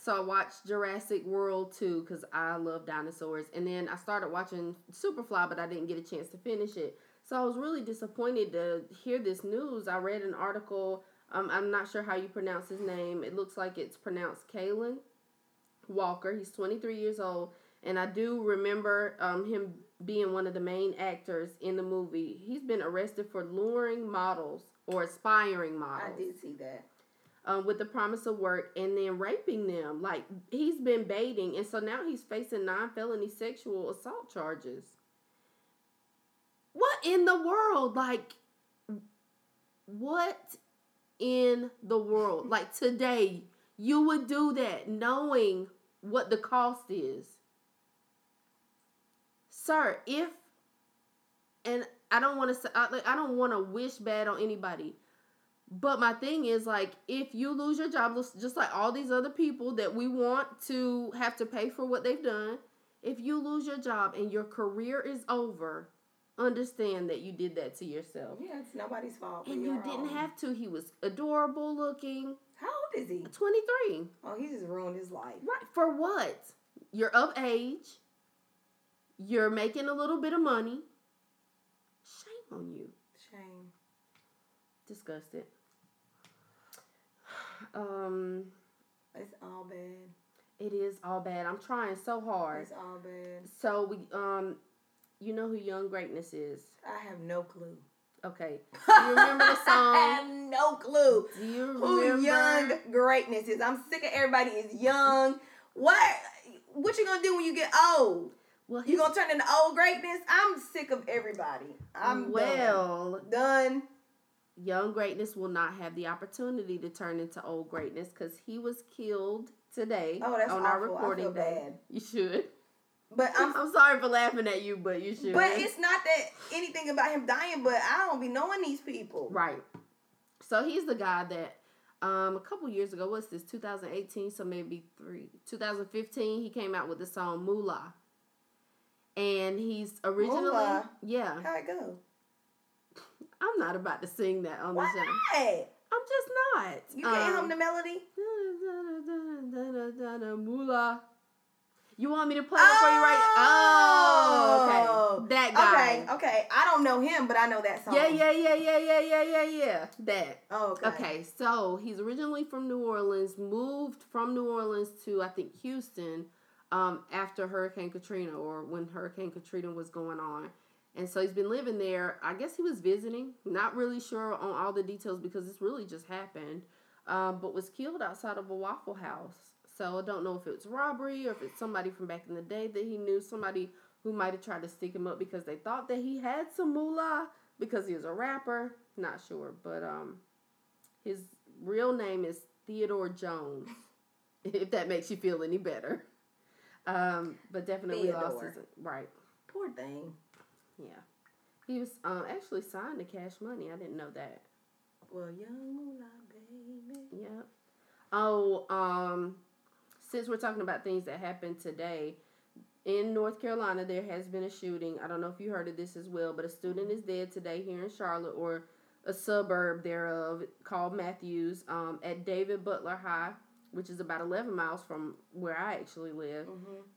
so I watched Jurassic World 2 because I love dinosaurs. And then I started watching Superfly, but I didn't get a chance to finish it. So I was really disappointed to hear this news. I read an article. Um, I'm not sure how you pronounce his name. It looks like it's pronounced Kaalan Walker. He's 23 years old. And I do remember um, him being one of the main actors in the movie. He's been arrested for luring models or aspiring models I did see that. um, with the promise of work and then raping them. Like he's been baiting, and so now he's facing nine felony sexual assault charges. What in the world? Like, what in the world? Like today, you would do that knowing what the cost is, sir. If and I don't want to say I, like, I don't want to wish bad on anybody. But my thing is like if you lose your job just- just like all these other people that we want to have to pay for what they've done, if you lose your job and your career is over, understand that you did that to yourself. Yeah, it's nobody's fault. And you didn't own. have to. He was adorable looking, How old is he? 23. Oh, he just ruined his life. Right. For what? You're of age. You're making a little bit of money. Shame on you. Shame. Disgusted. Um, It's all bad. it is all bad. I'm trying so hard. It's all bad. So we um you know who Young Greatness is. I have no clue. Okay. Do you remember the song? I have no clue. Do you who young greatness is. I'm sick of everybody is young. What what you gonna do when you get old? Well, You gonna turn into old greatness? I'm sick of everybody. I'm well, done. done. Young Greatness will not have the opportunity to turn into old greatness because he was killed today Oh, that's on our awful. I recording feel day. bad. You should. But I'm I'm sorry for laughing at you, but you should. but it's not that anything about him dying, but I don't be knowing these people. Right. So he's the guy that um a couple years ago, what's this, 2018, so maybe three 2015, he came out with the song Moolah. And he's originally Moolah? yeah. How it go? I'm not about to sing that on the Why show. not? I'm just not. You can't Um, hum the melody? Moolah. You want me to play it for you right? Oh, Oh. okay. That that guy. Okay, okay. I don't know him, but I know that song. Yeah, yeah, yeah, yeah, yeah, yeah, yeah, yeah. That. Oh, okay. Okay, so he's originally from New Orleans, moved from New Orleans to I think Houston um, after Hurricane Katrina or when Hurricane Katrina was going on. And so he's been living there. I guess he was visiting. Not really sure on all the details because this really just happened. Um, but was killed outside of a Waffle House. So I don't know if it's robbery or if it's somebody from back in the day that he knew, somebody who might have tried to stick him up because they thought that he had some moolah because he was a rapper. Not sure, but um, his real name is Theodore Jones. if that makes you feel any better. Um, but definitely lost his right. Poor thing. Yeah, he was um actually signed to Cash Money. I didn't know that. Well, young baby. Yep. Oh, um, since we're talking about things that happened today, in North Carolina, there has been a shooting. I don't know if you heard of this as well, but a student is dead today here in Charlotte or a suburb thereof called Matthews um, at David Butler High, which is about 11 miles from where I actually live.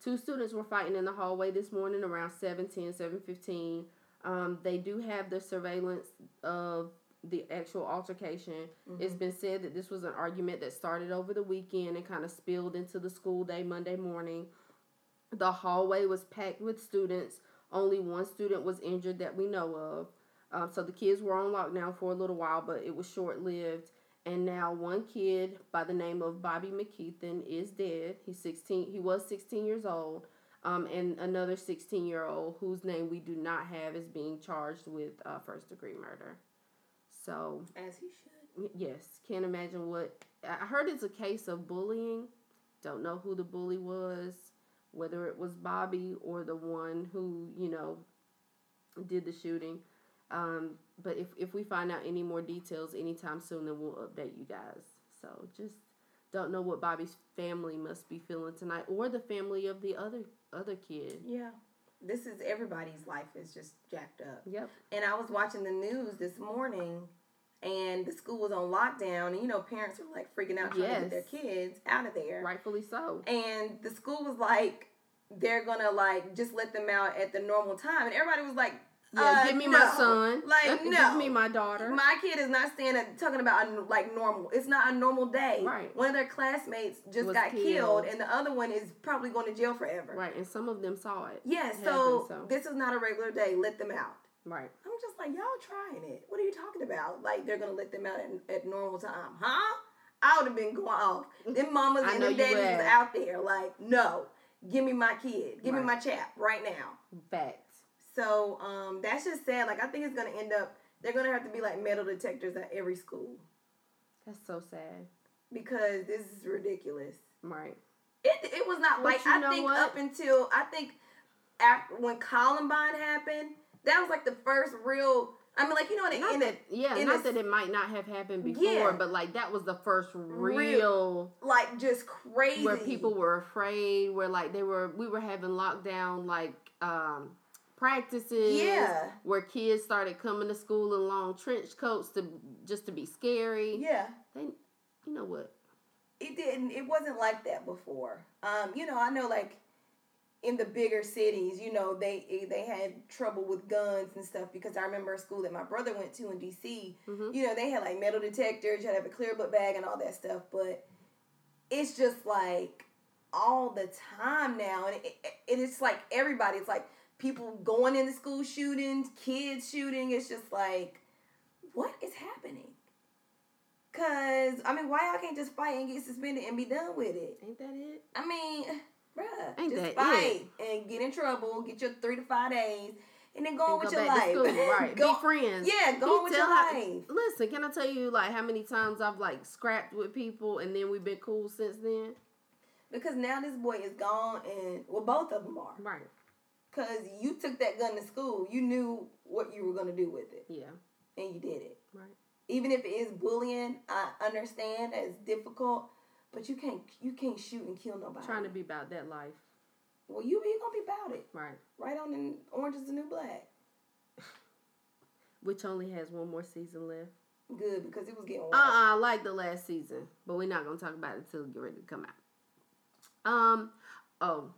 Two students were fighting in the hallway this morning around 7:10, 7:15. Um, they do have the surveillance of the actual altercation. It's been said that this was an argument that started over the weekend and kind of spilled into the school day Monday morning. The hallway was packed with students. Only one student was injured that we know of. Um, so the kids were on lockdown for a little while, but it was short lived. And now one kid by the name of Bobby McKeithen is dead. He's 16. He was 16 years old. Um, and another 16 year old whose name we do not have is being charged with uh, first degree murder. So As he should. Yes, can't imagine what I heard. It's a case of bullying. Don't know who the bully was, whether it was Bobby or the one who you know did the shooting. Um, but if if we find out any more details anytime soon, then we'll update you guys. So just don't know what Bobby's family must be feeling tonight, or the family of the other other kid. Yeah. This is everybody's life is just jacked up. Yep. And I was watching the news this morning and the school was on lockdown and you know parents were like freaking out trying to get their kids out of there. Rightfully so. And the school was like they're gonna like just let them out at the normal time and everybody was like Yeah, uh, give me no. my son. Like no, give me my daughter. My kid is not standing talking about a, like normal. It's not a normal day. Right. One of their classmates just Was got killed. killed. and the other one is probably going to jail forever. right, and some of them saw it. Yeah, so, so. this is not a regular day. Let them out. Right. I'm just like, y'all trying it. What are you talking about? Like they're gonna let them out at, at normal time, huh? I would have been going off. Them mamas and them daddies was out there like, no, give me my kid, give me my chap right now. Facts. So um, that's just sad. Like I think it's gonna end up. They're gonna have to be like metal detectors at every school That's so sad. because this is ridiculous. Right. It it was not But like I think what? up until I think after when Columbine happened, that was like the first real. I mean, like you know, in, Not in that, yeah, in not a- that it might not have happened before, Yeah. but like that was the first real, Real. like just crazy where people were afraid, where like they were, we were having lockdown like um practices, Yeah. where kids started coming to school in long trench coats to just to be scary. Yeah, They, you know what? it didn't. It wasn't like that before. Um, you know, I know like in the bigger cities, you know, they they had trouble with guns and stuff because I remember a school that my brother went to in DC. Mhm. You know, they had like metal detectors, you had to have a clear book bag and all that stuff, but it's just like all the time now, and it, it, it's like everybody. It's like people going into school shootings, kids shooting. It's just like, what is happening? Cause I mean, why y'all can't just fight and get suspended and be done with it? Ain't that it? I mean, bruh, Ain't just fight and get in trouble, get your three to five days, and then go on And with go your life. school, right? go, be friends. yeah, go on with your how- life. Listen, can I tell you like how many times I've like scrapped with people and then we've been cool since then? Because now this boy is gone, and well, both of them are. Right. Because you took that gun to school, you knew what you were gonna do with it, Yeah. and you did it. Right. Even if it is bullying, I understand that it's difficult, but you can't you can't shoot and kill nobody. Trying to be about that life. well, you you gonna be about it. Right. Right on in Orange is the New Black. Which only has one more season left. Good because it was getting Uh worse. uh I like the last season, but we're not gonna talk about it until it get ready to come out. Um, oh,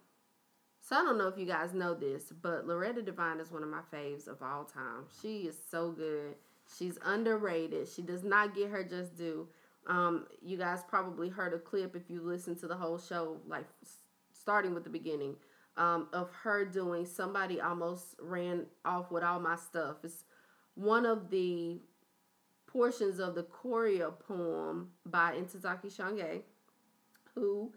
So I don't know if you guys know this, but Loretta Devine is one of my faves of all time. She is so good. She's underrated. She does not get her just due. Um, you guys probably heard a clip if you listen to the whole show, like starting with the beginning, um, of her doing "Somebody Almost Ran Off with All My Stuff." It's one of the portions of the choreopoem by Ntozake Shange, who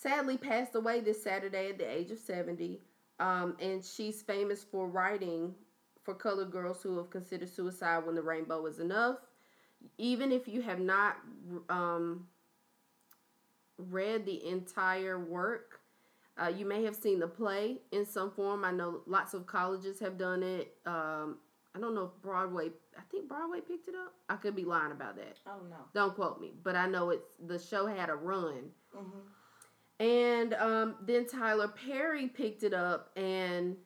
sadly passed away this Saturday at the age of 70. Um, and she's famous for writing for colored girls who have considered suicide when the rainbow is enough. Even if you have not um, read the entire work, uh, you may have seen the play in some form. I know lots of colleges have done it. Um, I don't know if Broadway. I think Broadway picked it up. I could be lying about that. I don't. Don't quote me, but I know it's the show had a run. Mm-hmm. And um, then Tyler Perry picked it up and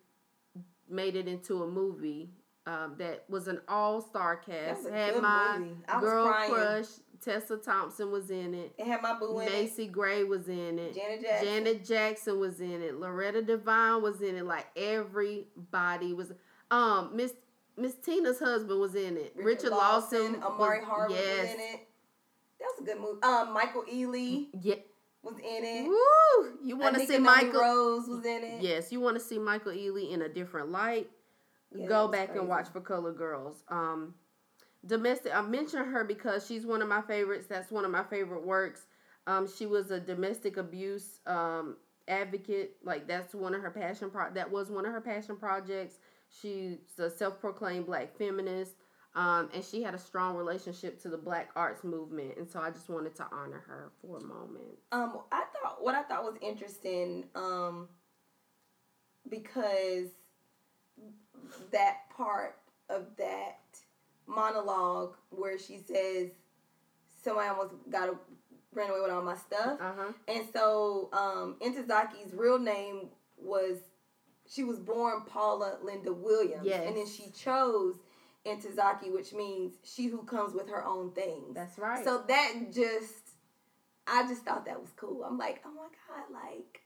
made it into a movie um, that was an all star cast. Had my girl crying. crush Tessa Thompson was in it. It had my boo in it. Macy Gray was in it. Janet Jackson. Janet Jackson was in it. Loretta Devine was in it. Like everybody was. Um, Miss Miss Tina's husband was in it. Richard, Lawson, Amari was, Harvard yes, was in it. That was a good movie. Um, Michael Ealy Yeah. Was in it. Woo! You want to see Michael? Rose was in it. Yes, you want to see Michael Ealy in a different light. Yeah, Go back crazy. and watch for Color Girls. Um, domestic. I mentioned her because she's one of my favorites. That's one of my favorite works. Um, she was a domestic abuse um, advocate. Like that's one of her passion pro. That was one of her passion projects. She's a self-proclaimed black feminist. Um, and she had a strong relationship to the black arts movement, and so I just wanted to honor her for a moment. Um, I thought what I thought was interesting, um, because that part of that monologue where she says, "Somebody almost got to ran away with all my stuff," Uh huh. and so um, real name was she was born Paula Linda Williams, Yes. and then she chose Ntozake, which means she who comes with her own things. That's right. So that just, I just thought that was cool. I'm like, oh my god, like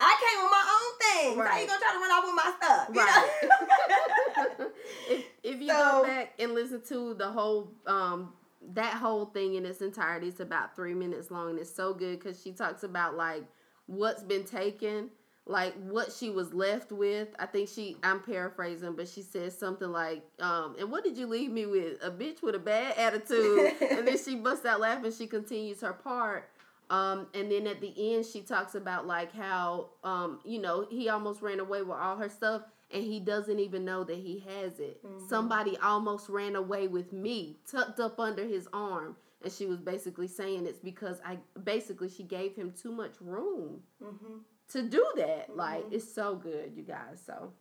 I came with my own things. How are you gonna try to run off with my stuff? You know? if, if you So- go back and listen to the whole um that whole thing in its entirety it's about three minutes long and it's so good because she talks about like what's been taken like what she was left with. I think she i'm paraphrasing but she says something like um and what did you leave me with? A bitch with a bad attitude. And then she busts out laughing. She continues her part. Um, and then at the end, she talks about like how um, you know he almost ran away with all her stuff, and he doesn't even know that he has it. Mhm. Somebody almost ran away with me, tucked up under his arm, and she was basically saying it's because I basically she gave him too much room. Hmm to do that. Like Mhm. it's so good, you guys. So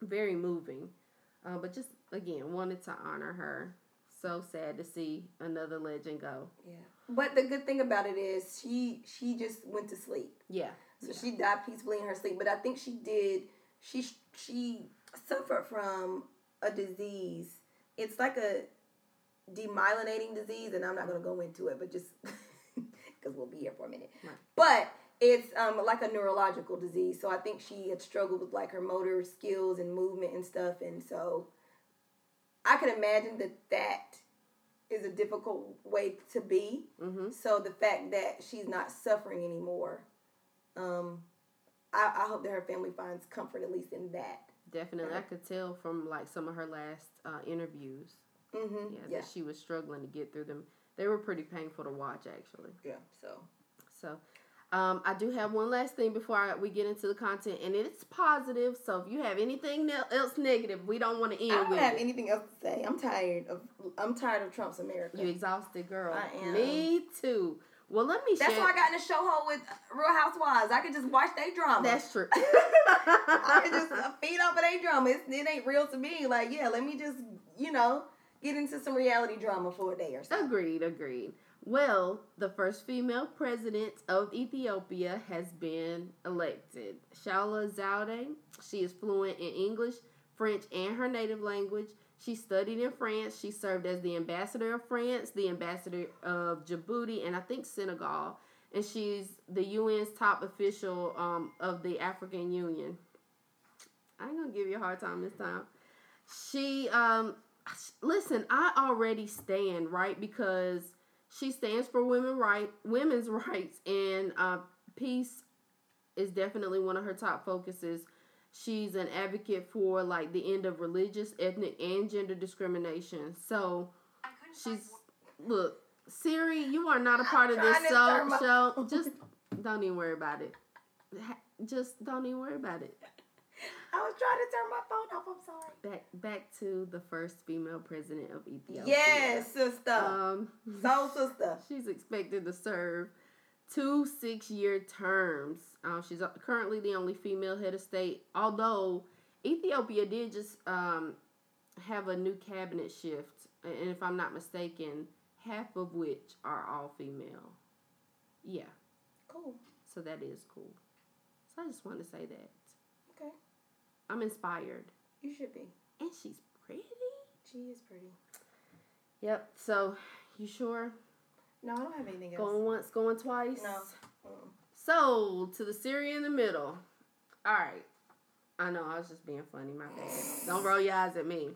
very moving. Uh, but just again, wanted to honor her. So sad to see another legend go. Yeah. But the good thing about it is she she just went to sleep. Yeah. So Yeah. she died peacefully in her sleep. But I think she did. She she suffered from a disease. It's like a demyelinating disease, and I'm not gonna go into it, but just because we'll be here for a minute. Right. But it's um like a neurological disease. So I think she had struggled with like her motor skills and movement and stuff, and so I can imagine that that is a difficult way to be. Mm-hmm. So the fact that she's not suffering anymore, um, I, I hope that her family finds comfort at least in that. Definitely, I could tell from like some of her last uh, interviews. Mm-hmm. Yeah, Yeah. that she was struggling to get through them. They were pretty painful to watch, actually. Yeah. So So, um, I do have one last thing before I, we get into the content, and it's positive. So, if you have anything else negative, we don't want to end I don't with have it. anything else to say. I'm tired of I'm tired of Trump's America. You exhausted, girl. I am. Me too. Well, let me That's share. why I got in a show hole with Real Housewives. I could just watch their drama. That's true. I can just feed off of their drama. It's, it ain't real to me. Like, yeah, let me just, you know, get into some reality drama for a day or so. Agreed, agreed. Well, the first female president of Ethiopia has been elected. Sahle Zewde. She is fluent in English, French, and her native language. She studied in France. She served as the ambassador of France, the ambassador of Djibouti, and I think Senegal. and she's the UN's top official um, of the African Union. I ain't gonna give you a hard time this time. She um listen, I already stand right because she stands for women right women's rights and uh, peace is definitely one of her top focuses. She's an advocate for like the end of religious, ethnic, and gender discrimination. So she's look, Siri, you are not a part of this show. show. Just don't even worry about it. Just don't even worry about it. I was trying to turn my phone off. I'm sorry. Back back to the first female president of Ethiopia. Yes, sister. Um, Soul sister. she's expected to serve two six-year terms. Um, she's currently the only female head of state. Although Ethiopia did just um, have a new cabinet shift, and if I'm not mistaken, half of which are all female. Yeah, Cool. so that is cool. So I just want to say that. I'm inspired, You should be. and she's pretty. She is pretty. Yep. So you sure? No, I don't have anything else. Going once, going twice. No. So to the Siri in the middle. All right. I know I was just being funny. My bad. Don't roll your eyes at me.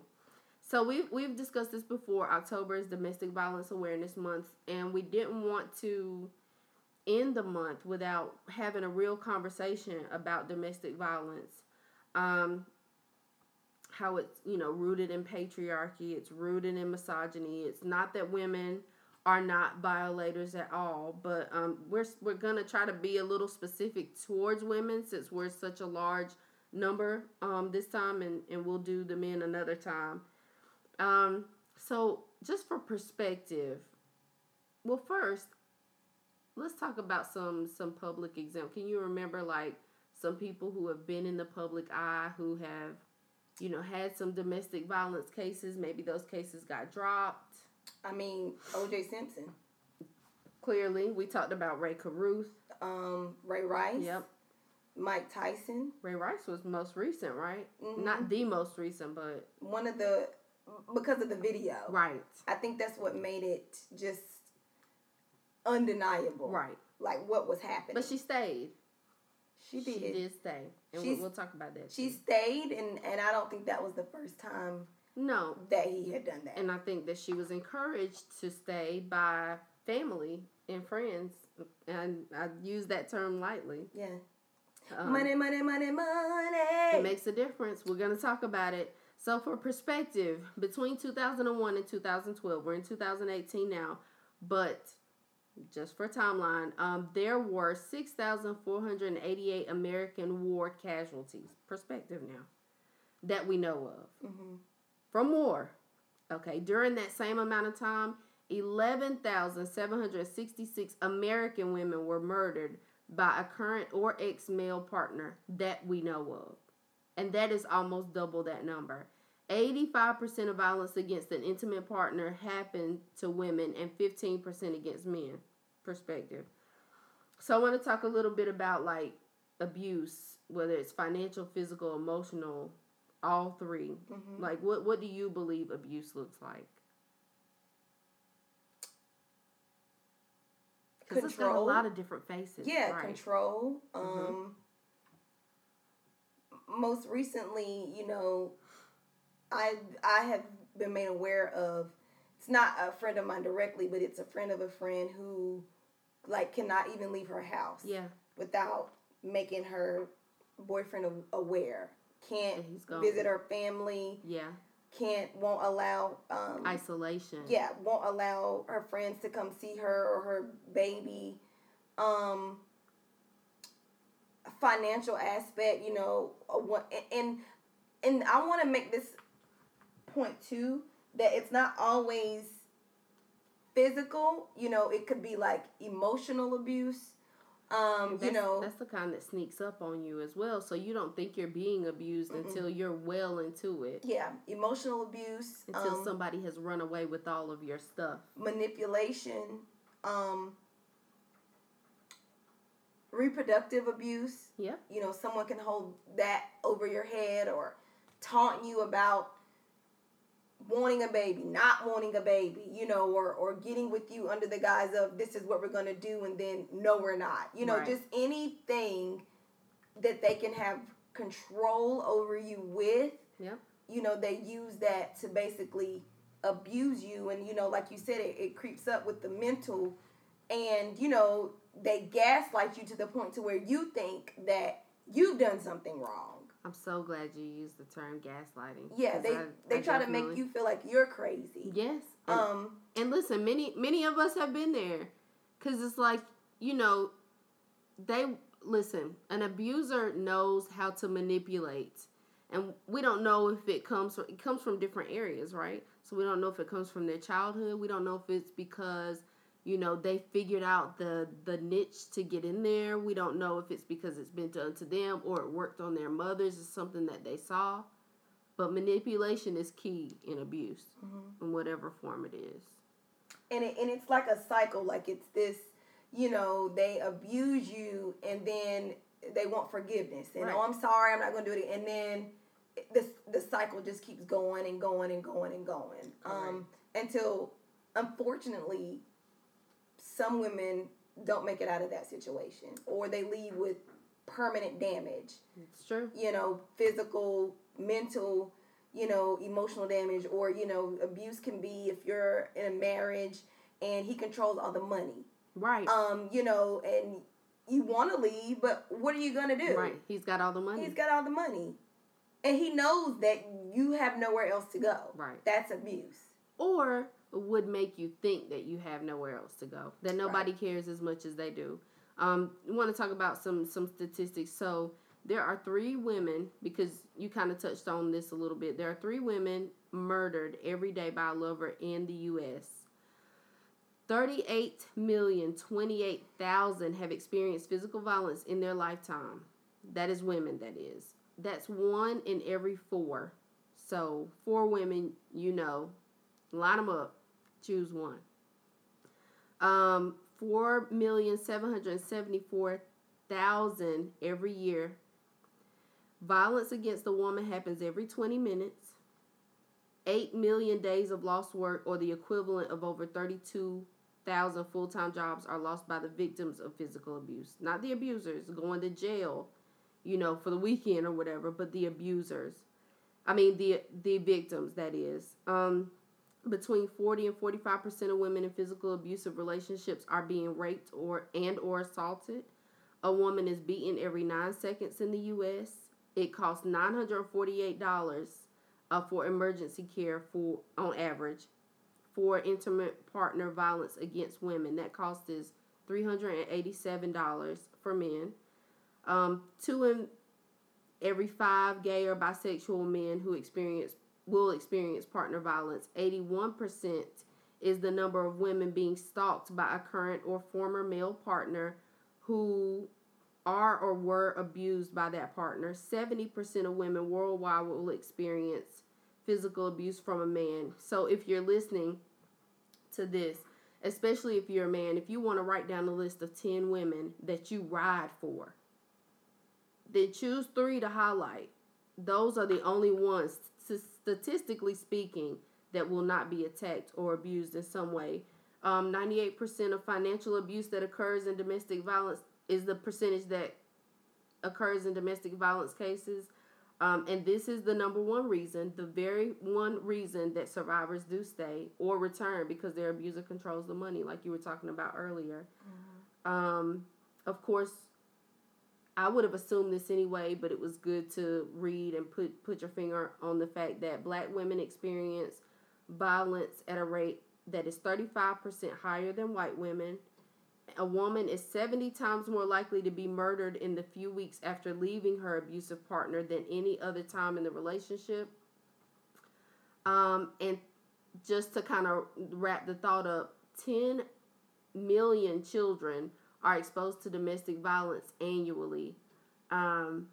So we've we've discussed this before. October is Domestic Violence Awareness Month, and we didn't want to end the month without having a real conversation about domestic violence. Um, how it's you know rooted in patriarchy. It's rooted in misogyny. It's not that women are not violators at all, but um, we're we're gonna try to be a little specific towards women since we're such a large number um, this time, and and we'll do the men another time. Um, so just for perspective, well, first let's talk about some some public example. Can you remember like some people who have been in the public eye who have, you know, had some domestic violence cases? Maybe those cases got dropped. I mean, O.J. Simpson, Clearly, we talked about Rae Carruth. um, Ray Rice, Yep, Mike Tyson. Ray Rice was most recent, right? Mhm. Not the most recent, but One of the because of the video. right, I think that's what made it just undeniable. right. Like what was happening. But she stayed. She did. She did stay, and She's- we'll, we'll talk about that. She too. stayed, and and I don't think that was the first time no, that he had done that. and I think that she was encouraged to stay by family and friends, and I use that term lightly. yeah. Um, money, money, money, money. It makes a difference. We're going to talk about it. So, for perspective, between 2001 and 2012, we're in 2018 now, but just for timeline, um, there were 6,488 American war casualties. Perspective now that we know of Mhm. from war. Okay, during that same amount of time, 11,766 American women were murdered by a current or ex male partner that we know of. And that is almost double that number. 85% of violence against an intimate partner happened to women and 15% against men. Perspective. So I want to talk a little bit about like abuse, whether it's financial, physical, emotional, all 3 Mhm. Like what what do you believe abuse looks like? Because it's got a lot of different faces. Yeah, right? control. Um, Mhm. most recently, you know, I I have been made aware of. It's not a friend of mine directly, but it's a friend of a friend who, like, cannot even leave her house Yeah, without making her boyfriend aware. Can't visit her family. Yeah, Can't won't allow. Um, isolation. yeah, won't allow her friends to come see her or her baby. Um, financial aspect, you know, and and I want to make this point too that it's not always physical. You know, it could be like emotional abuse. Um, you know, that's the kind that sneaks up on you as well. So you don't think you're being abused until you're well into it. yeah, emotional abuse. Until um, somebody has run away with all of your stuff. manipulation, um, reproductive abuse. Yeah, You know, someone can hold that over your head or taunt you about wanting a baby, not wanting a baby, you know, or or getting with you under the guise of this is what we're gonna do, and then no, we're not. You know, Right. just anything that they can have control over you with. Yep. You know, they use that to basically abuse you, and you know, like you said, it, it creeps up with the mental, and you know, they gaslight you to the point to where you think that you've done something wrong. I'm so glad you used the term gaslighting. Yeah, they I- they I try to make you feel like you're crazy. Yes. And, Um, and listen, many many of us have been there, cause it's like you know, they listen. An abuser knows how to manipulate, and we don't know if it comes from it comes from different areas, right? So we don't know if it comes from their childhood. We don't know if it's because you know they figured out the the niche to get in there. We don't know if it's because it's been done to them or it worked on their mothers. It's something that they saw. But manipulation is key in abuse, in whatever form it is. and it, and it's like a cycle. Like it's this, you know, they abuse you, and then they want forgiveness, and Right. oh, I'm sorry, I'm not going to do it, and then this the cycle just keeps going and going and going and going, um, until unfortunately, some women don't make it out of that situation, or they leave with permanent damage. It's true. you know, physical, mental, you know, emotional damage, or, you know, abuse can be if you're in a marriage and he controls all the money. Right. Um, you know, and you want to leave, but what are you going to do? right. He's got all the money. He's got all the money. And he knows that you have nowhere else to go. Right. That's abuse. or would make you think that you have nowhere else to go. That nobody cares as much as they do. Um, want to talk about some some statistics. So there are three women because you kind of touched on this a little bit. There are three women murdered every day by a lover in the U.S. 38 million 28,000 have experienced physical violence in their lifetime. That is women, that is. That's one in every four. So, four women, you know, line them up, choose one. Um, 4,774,000 every year. Violence against a woman happens every 20 minutes. 8 million days of lost work, or the equivalent of over 32,000 full time jobs, are lost by the victims of physical abuse. Not the abusers going to jail, you know, for the weekend or whatever, but the abusers. I mean, the the victims, that is. Um, between 40 and 45 percent of women in physical abusive relationships are being raped or and or assaulted. A woman is beaten every nine seconds in the U.S. It costs nine hundred forty-eight dollars uh, for emergency care for on average for intimate partner violence against women. That cost is three hundred and eighty-seven dollars for men. Um, two in every five gay or bisexual men who experience will experience partner violence. Eighty-one percent is the number of women being stalked by a current or former male partner who are or were abused by that partner. 70% of women worldwide will experience physical abuse from a man. So if you're listening to this, especially if you're a man, if you want to write down a list of 10 women that you ride for, then choose three to highlight. Those are the only ones, statistically speaking, that will not be attacked or abused in some way. Um, 98% of financial abuse that occurs in domestic violence is the percentage that occurs in domestic violence cases. Um, and this is the number one reason, the very one reason that survivors do stay or return because their abuser controls the money, like you were talking about earlier. Um, of course, I would have assumed this anyway, but it was good to read and put put your finger on the fact that black women experience violence at a rate that is 35% higher than white women. A woman is 70 times more likely to be murdered in the few weeks after leaving her abusive partner than any other time in the relationship. Um, and just to kind of wrap the thought up, 10 million children are exposed to domestic violence annually. Um,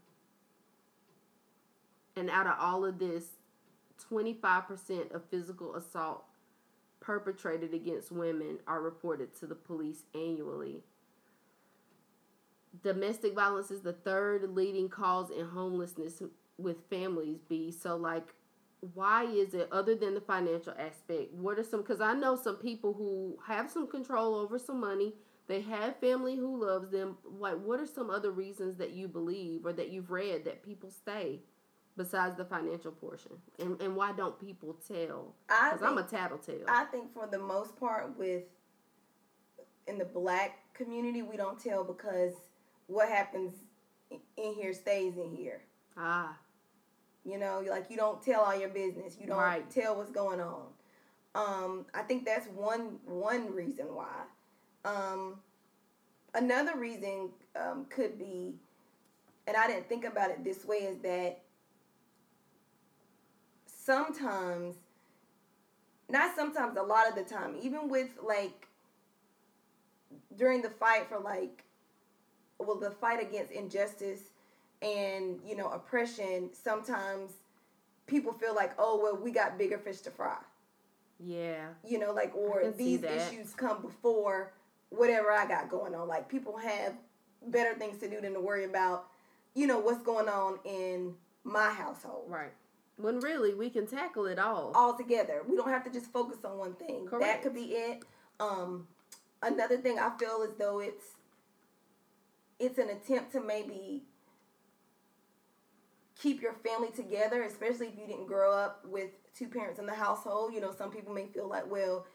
and out of all of this, 25% of physical assault perpetrated against women are reported to the police annually. Domestic violence is the third leading cause in homelessness with families, B. So, like, why is it other than the financial aspect? What are some because I know some people who have some control over some money. They have family who loves them. Like, what are some other reasons that you believe or that you've read that people stay besides the financial portion? And and why don't people tell? Because I'm a tattletale. I think for the most part, with in the black community, we don't tell because what happens in here stays in here. ah, You know, like you don't tell all your business. You don't Right. tell what's going on. Um, I think that's one one reason why. Um, another reason um, could be, and I didn't think about it this way, is that sometimes, not sometimes, a lot of the time, even with like during the fight for like, well, the fight against injustice and you know oppression sometimes people feel like oh well we got bigger fish to fry. Yeah, you know like or these issues come before whatever i got going on like people have better things to do than to worry about you know what's going on in my household right. When really we can tackle it all. all together we don't have to just focus on one thing Correct. that could be it um another thing i feel as though it's it's an attempt to maybe keep your family together, especially if you didn't grow up with two parents in the household. You know, some people may feel like, well,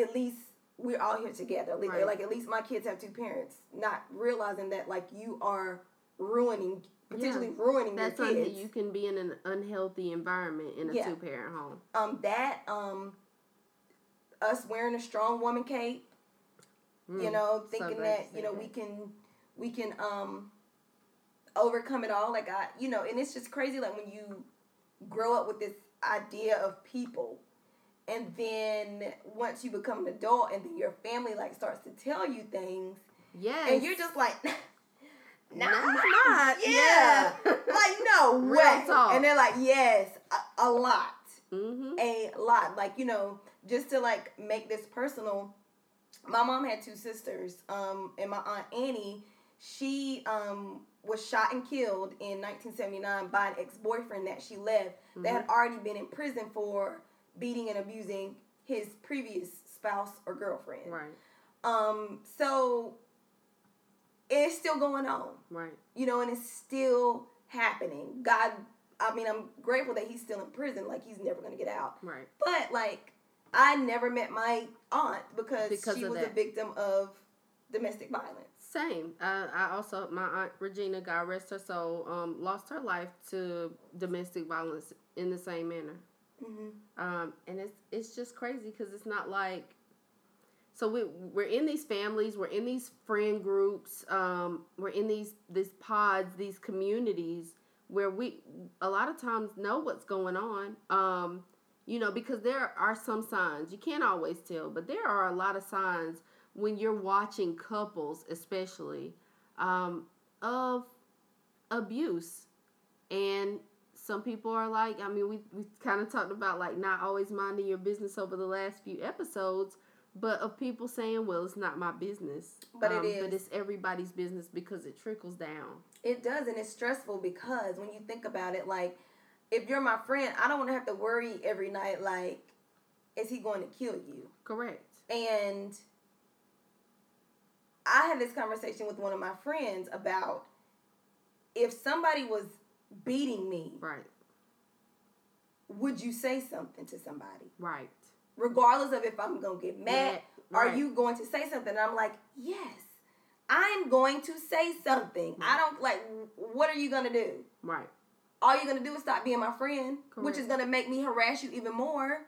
at least we're all here together. Like, Right. like at least my kids have two parents, not realizing that like you are ruining, potentially ruining That's your kids. you can be in an unhealthy environment in a Yeah. two parent home. um, that um, us wearing a strong woman cape. you Mm, know, thinking glad that you you know said we can we can um overcome it all. Like I, you know, and it's just crazy. Like when you grow up with this idea of people, and then once you become an adult, and then your family like starts to tell you things, Yes. and you're just like. No, Nah, I'm not. Yeah. Yeah. like no way. And they're like, yes, a, a lot mm-hmm. a lot. Like, you know, just to like make this personal, my mom had two sisters, um, and my aunt Annie, she um was shot and killed in 1979 by an ex-boyfriend that she left that had already been in prison for beating and abusing his previous spouse or girlfriend. Right. Um, so it's still going on Right. you know, and it's still happening. God, I mean, I'm grateful that he's still in prison, like he's never gonna get out. Right. But like, I never met my aunt because, Because she was a victim of domestic violence. Same. Uh, I also my aunt Regina, God rest her soul, um, lost her life to domestic violence in the same manner. Mm-hmm. Um, and it's it's just crazy because it's not like. So we we're in these families, we're in these friend groups, um, we're in these these pods, these communities where we a lot of times know what's going on. Um, you know, because there are some signs you can't always tell, but there are a lot of signs when you're watching couples, especially, um, of abuse. And some people are like, I mean, we, we kind of talked about like not always minding your business over the last few episodes, but of people saying, well, it's not my business. But it Um, But it's everybody's business because it trickles down. It does, and it's stressful because when you think about it, like, if you're my friend, I don't want to have to worry every night, like, is he going to kill you? Correct. And I had this conversation with one of my friends about if somebody was beating me, Right. would you say something to somebody? Right. Regardless of if I'm going to get mad, Yeah, are you going to say something? And I'm like, yes, I'm going to say something. I don't like, what are you going to do? Right. All you're going to do is stop being my friend, which is going to make me harass you even more.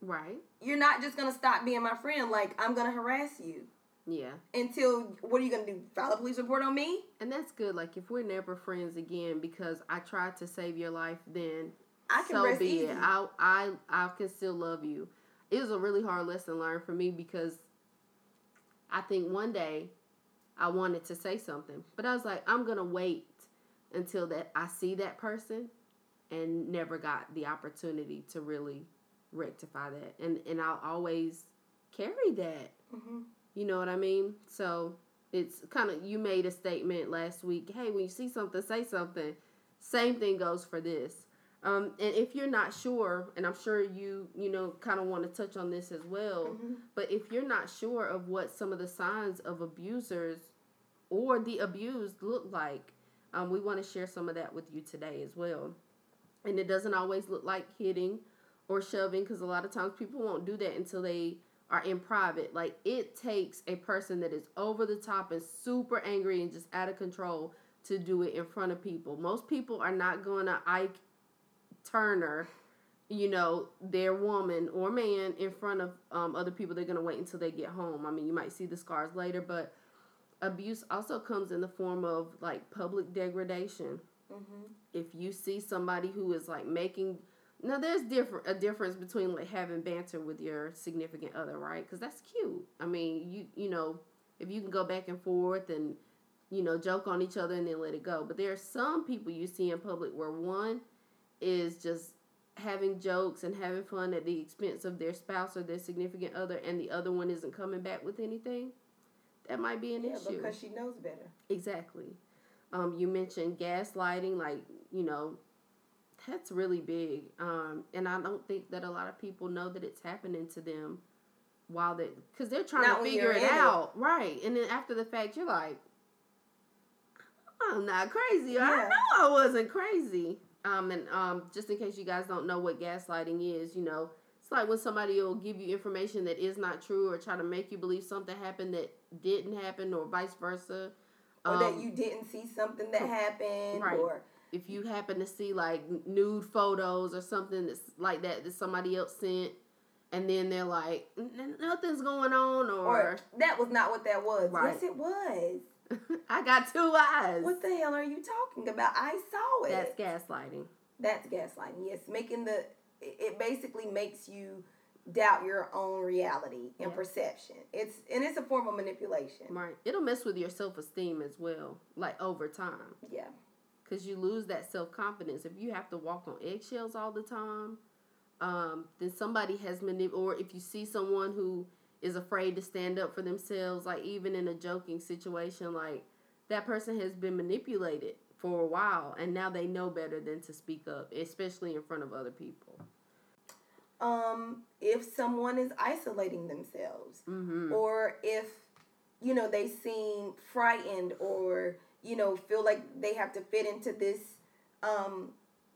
Right. You're not just going to stop being my friend. Like, I'm going to harass you. Yeah. until what are you gonna do? File a police report on me? And that's good. Like if we're never friends again because I tried to save your life, then I can so rest be easy. it. I I I can still love you. It was a really hard lesson learned for me because I think one day I wanted to say something, but I was like, I'm gonna wait until that I see that person, and never got the opportunity to really rectify that. And and I'll always carry that. hmm You know what I mean? So it's kind of you made a statement last week. Hey, when you see something, say something. Same thing goes for this. Um, and if you're not sure, and I'm sure you, you know, kind of want to touch on this as well, Mm-hmm. but if you're not sure of what some of the signs of abusers or the abused look like, um, we want to share some of that with you today as well. And it doesn't always look like hitting or shoving because a lot of times people won't do that until they are in private. Like it takes a person that is over the top and super angry and just out of control to do it in front of people. Most people are not going to Ike Turner, you know, their woman or man in front of um, other people. They're going to wait until they get home. I mean, you might see the scars later, but abuse also comes in the form of like public degradation. If you see somebody who is like making now there's different a difference between like having banter with your significant other, right? Because that's cute. I mean, you you know, if you can go back and forth and you know joke on each other and then let it go. But there are some people you see in public where one is just having jokes and having fun at the expense of their spouse or their significant other, and the other one isn't coming back with anything. That might be an Yeah, issue. because she knows better. Exactly. Um, you mentioned gaslighting, like, you know, that's really big. Um, and I don't think that a lot of people know that it's happening to them while they, because they're trying Not to figure it in it. out. Right. And then after the fact, you're like, I'm not crazy. I know I wasn't crazy. Um, and um, just in case you guys don't know what gaslighting is, you know, it's like when somebody will give you information that is not true or try to make you believe something happened that didn't happen or vice versa. Or that Um, you didn't see something that happened. Right. Or if you happen to see like nude photos or something that's like that that somebody else sent, and then they're like, nothing's going on, or, or that was not what that was. Right. Yes, it was. I got two eyes. What the hell are you talking about? I saw it. That's gaslighting. That's gaslighting. Yes, making the it basically makes you doubt your own reality and Yeah. perception. It's and it's a form of manipulation. Right. It'll mess with your self esteem as well, like over time. Yeah. Because you lose that self confidence. If you have to walk on eggshells all the time, um, then somebody has manip. Or if you see someone who is afraid to stand up for themselves, like even in a joking situation, like that person has been manipulated for a while, and now they know better than to speak up, especially in front of other people. Um, if someone is isolating themselves, Mm-hmm. or if you know they seem frightened, or you know feel like they have to fit into this um,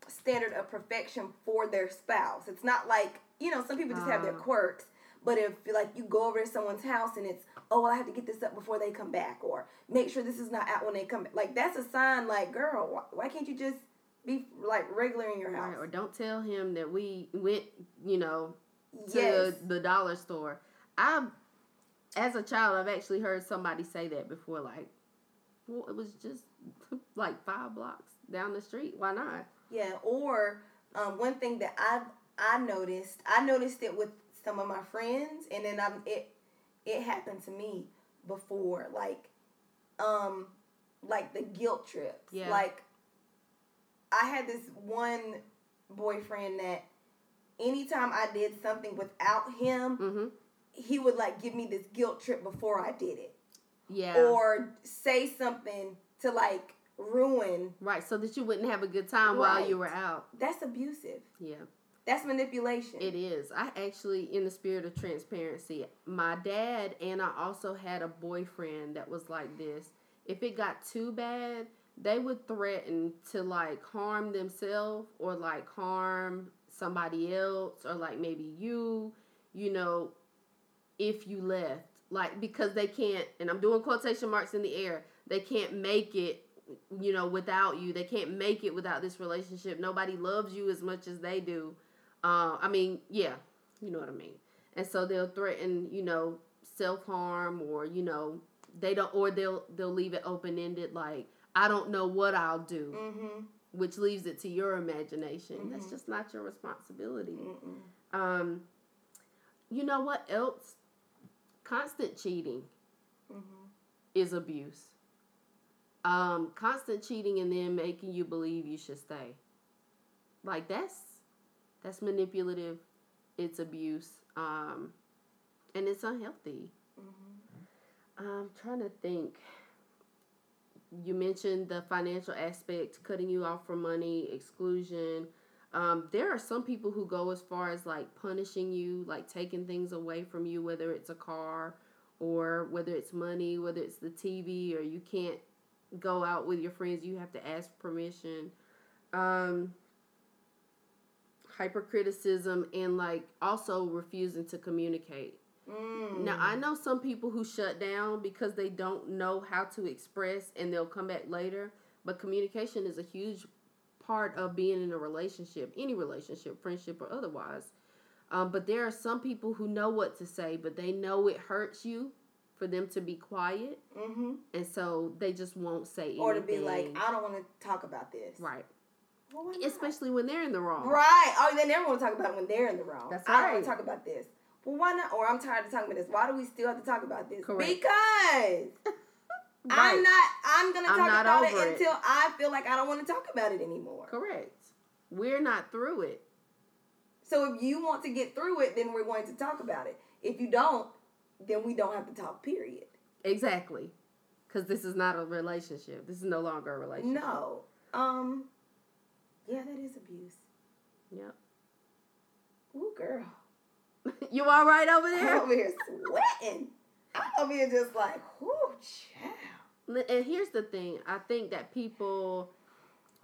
standard of perfection for their spouse. It's not like you know some people just have their Ah. quirks, but if like you go over to someone's house and it's oh well, I have to get this up before they come back, or make sure this is not out when they come back. Like that's a sign. Like girl, why, why can't you just be like regular in your house? Right, or don't tell him that we went, you know, to yes. the dollar store. I, as a child, I've actually heard somebody say that before. Like, well, it was just like five blocks down the street. Why not? Yeah, or um, one thing that I I noticed, I noticed it with some of my friends, and then I'm it it happened to me before, like um like the guilt trips. Yeah. Like I had this one boyfriend that anytime I did something without him, Mm-hmm. he would like give me this guilt trip before I did it, Yeah. or say something to like ruin. right, so that you wouldn't have a good time while you were out. That's abusive. Yeah. That's manipulation. It is. I actually, in the spirit of transparency, my dad and I also had a boyfriend that was like this. If it got too bad, they would threaten to like harm themselves or like harm somebody else or like maybe you, you know, if you left. Like, because they can't, and I'm doing quotation marks in the air, they can't make it you know, without you. They can't make it without this relationship. Nobody loves you as much as they do. Uh, I mean, yeah, you know what I mean. And so they'll threaten, you know, self harm or you know they don't, or they'll they'll leave it open ended like I don't know what I'll do, Mm-hmm. which leaves it to your imagination. That's just not your responsibility. Um, you know what else? Constant cheating is abuse. Um, constant cheating and then making you believe you should stay. Like that's that's manipulative. It's abuse. Um, and it's unhealthy. I'm trying to think. You mentioned the financial aspect, cutting you off for money, exclusion. Um, there are some people who go as far as like punishing you, like taking things away from you, whether it's a car or whether it's money, whether it's the TV, or you can't go out with your friends, you have to ask permission. Um, hypercriticism and like also refusing to communicate. Mm. Now I know some people who shut down because they don't know how to express and they'll come back later. But communication is a huge part of being in a relationship, any relationship, friendship or otherwise. Um, but there are some people who know what to say, but they know it hurts you for them to be quiet, Mm-hmm. and so they just won't say anything. Or to be like, I don't want to talk about this. right, Well, especially when they're in the wrong. Right. Oh, they never want to talk about it when they're in the wrong. That's right. I don't want to talk about this. Well, why not? Or I'm tired of talking about this. Why do we still have to talk about this? Correct. Because I'm not. I'm gonna I'm talk not about it, it. until I feel like I don't want to talk about it anymore. Correct. We're not through it. So if you want to get through it, then we're going to talk about it. If you don't, then we don't have to talk. Period. Exactly. Because this is not a relationship. This is no longer a relationship. No. Um. Yeah, that is abuse. Yep. Ooh, girl. you all right over there? I'm over here sweating. I'm over here just like, whoo, child. And here's the thing i think that people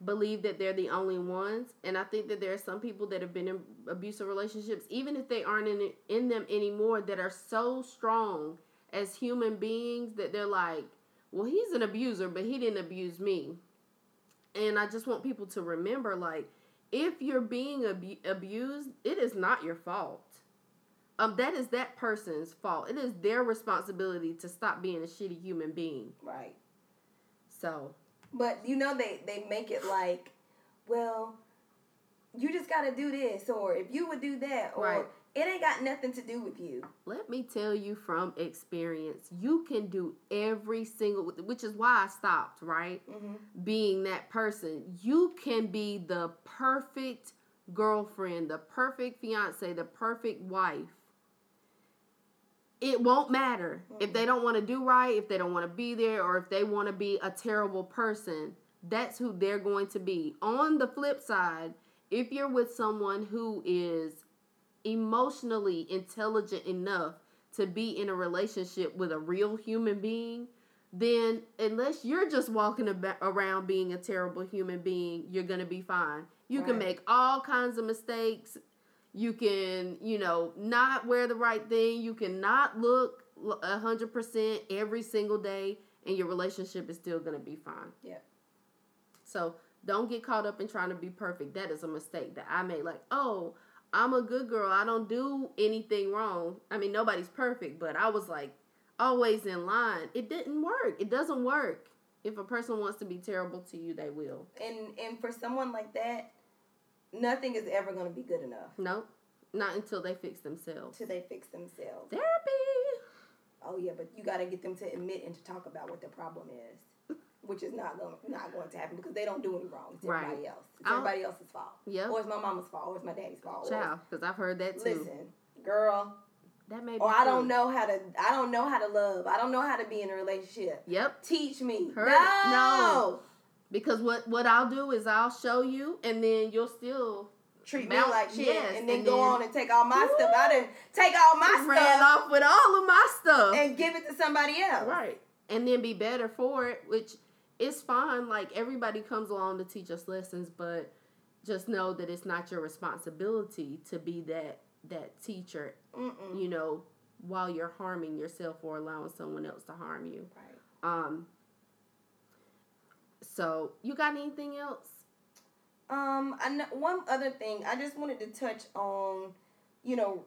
believe that they're the only ones and i think that there are some people that have been in abusive relationships even if they aren't in in them anymore that are so strong as human beings that they're like well he's an abuser but he didn't abuse me. And i just want people to remember like if you're being abu- abused it is not your fault um that is that person's fault it is their responsibility to stop being a shitty human being Right. so But you know they they make it like, well, you just got to do this, or if you would do that, or Right. it ain't got nothing to do with you. let me tell you from experience, you can do every single, which is why I stopped, right? Mm-hmm. Being that person. You can be the perfect girlfriend, the perfect fiance, the perfect wife. It won't matter if mm-hmm. they don't want to do right, if they don't want to be there, or if they want to be a terrible person. That's who they're going to be. On the flip side, if you're with someone who is emotionally intelligent enough to be in a relationship with a real human being, then unless you're just walking around being a terrible human being, you're going to be fine. You can make all kinds of mistakes. You can, you know, not wear the right thing. You cannot look a 100% every single day, and your relationship is still going to be fine. Yeah. So don't get caught up in trying to be perfect. That is a mistake that I made. Like, oh, I'm a good girl. I don't do anything wrong. I mean, nobody's perfect, but I was like always in line. It didn't work. It doesn't work. If a person wants to be terrible to you, they will. And and for someone like that, nothing is ever going to be good enough Nope. Not until they fix themselves. till they fix themselves. Therapy. Oh yeah, but you got to get them to admit and to talk about what the problem is, which is not going not going to happen because they don't do any wrong. It's Right. everybody else. It's I'll- everybody else's fault. Yeah. Or it's my mama's fault. Or it's my daddy's fault. Child, because I've heard that too. Listen, girl. That may be Or I don't know how to. I don't know how to love. I don't know how to be in a relationship. Yep. Teach me. Her- no. no. Because what what I'll do is I'll show you, and then you'll still Treat me like shit, yes, and then and go then- on and take all my stuff. I didn't take all my ran stuff off with all of my stuff. and give it to somebody else. Right. And then be better for it, which is fine. Like everybody comes along to teach us lessons, but just know that it's not your responsibility to be that that teacher, Mm-mm. you know, while you're harming yourself or allowing someone else to harm you. Right. Um so you got anything else? Um, I know, one other thing I just wanted to touch on, you know,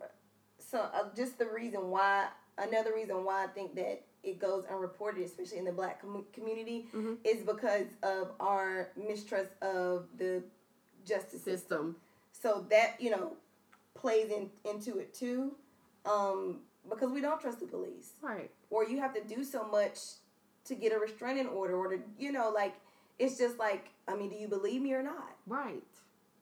so uh, just the reason why another reason why I think that it goes unreported, especially in the black com- community, Mhm. is because of our mistrust of the justice system. System. So that you know plays in, into it too, um, because we don't trust the police, Right. or you have to do so much to get a restraining order, or to you know like it's just like I mean, do you believe me or not? Right.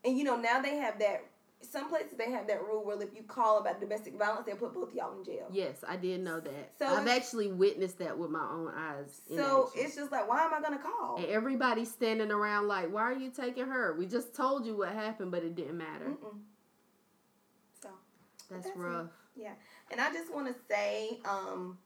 And you know, now they have that some places they have that rule where if you call about domestic violence, they'll put both of y'all in jail. Yes, I did know that. So I've actually witnessed that with my own eyes. So it's just like, why am I gonna call? and everybody's standing around like, why are you taking her? We just told you what happened, but it didn't matter. Mm-mm. So That's, That's rough. yeah, and I just want to say, um,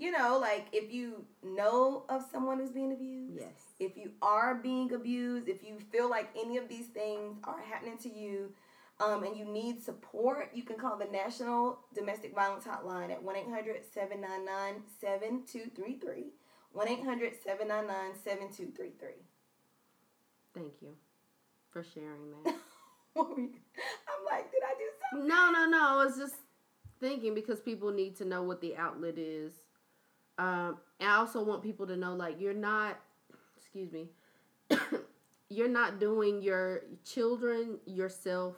you know, like if you know of someone who's being abused, Yes. if you are being abused, if you feel like any of these things are happening to you, um, and you need support, you can call the National Domestic Violence Hotline at 1 800 799 7233. 1 800 799 7233. Thank you for sharing that. I'm like, did I do something? no, no, no. I was just thinking because people need to know what the outlet is. Um, I also want people to know, like, you're not, excuse me, you're not doing your children, yourself,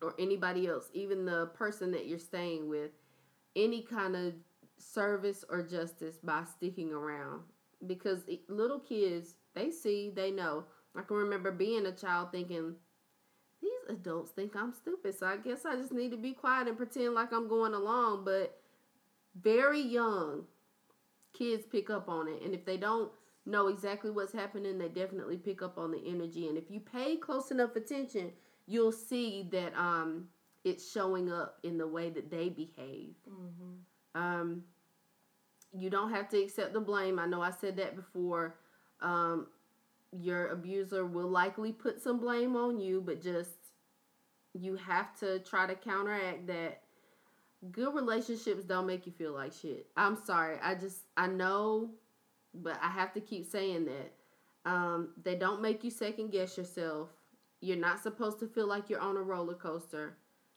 or anybody else, even the person that you're staying with, any kind of service or justice by sticking around. Because little kids, they see, they know. I can remember being a child thinking, these adults think I'm stupid, so I guess I just need to be quiet and pretend like I'm going along. But very young kids pick up on it, and if they don't know exactly what's happening, they definitely pick up on the energy. And if you pay close enough attention, you'll see that um, it's showing up in the way that they behave. Mm-hmm. Um, you don't have to accept the blame. I know I said that before. Um, your abuser will likely put some blame on you, but just you have to try to counteract that. Good relationships don't make you feel like shit. I'm sorry. I just I know, but I have to keep saying that. Um, they don't make you second guess yourself. You're not supposed to feel like you're on a roller coaster.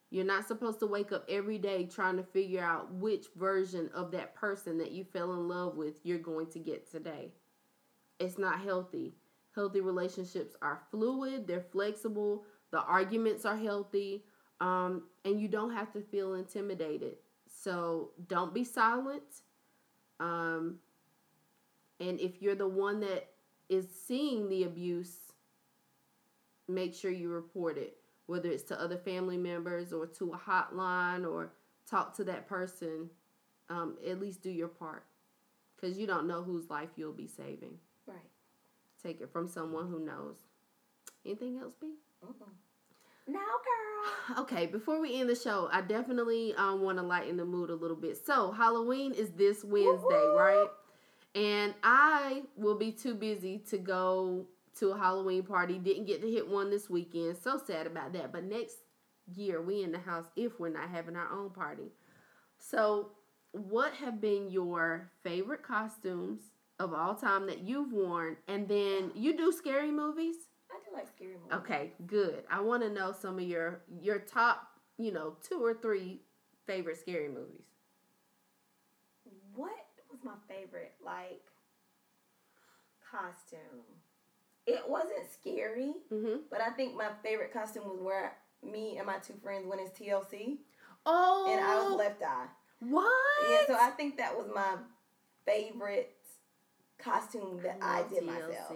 You're not supposed to wake up every day trying to figure out which version of that person that you fell in love with you're going to get today. It's not healthy. Healthy relationships are fluid, they're flexible, the arguments are healthy, um, and you don't have to feel intimidated. So don't be silent. Um, and if you're the one that is seeing the abuse, make sure you report it whether it's to other family members or to a hotline or talk to that person, um, at least do your part. Because you don't know whose life you'll be saving. Right. Take it from someone who knows. Anything else, B? Mm-mm. Now, girl. Okay, before we end the show, I definitely um, want to lighten the mood a little bit. So, Halloween is this Wednesday, Woo-hoo! right? And I will be too busy to go to a Halloween party. Didn't get to hit one this weekend. So sad about that. But next year, we in the house if we're not having our own party. So, what have been your favorite costumes of all time that you've worn? And then you do scary movies? I like scary movies. Okay, good. I want to know some of your your top, you know, two or three favorite scary movies. What was my favorite, like, costume? It wasn't scary, Mm-hmm. but I think my favorite costume was where me and my two friends went as TLC, Oh, and I was Left Eye. What? Yeah, so I think that was my favorite costume that I, love did TLC. myself.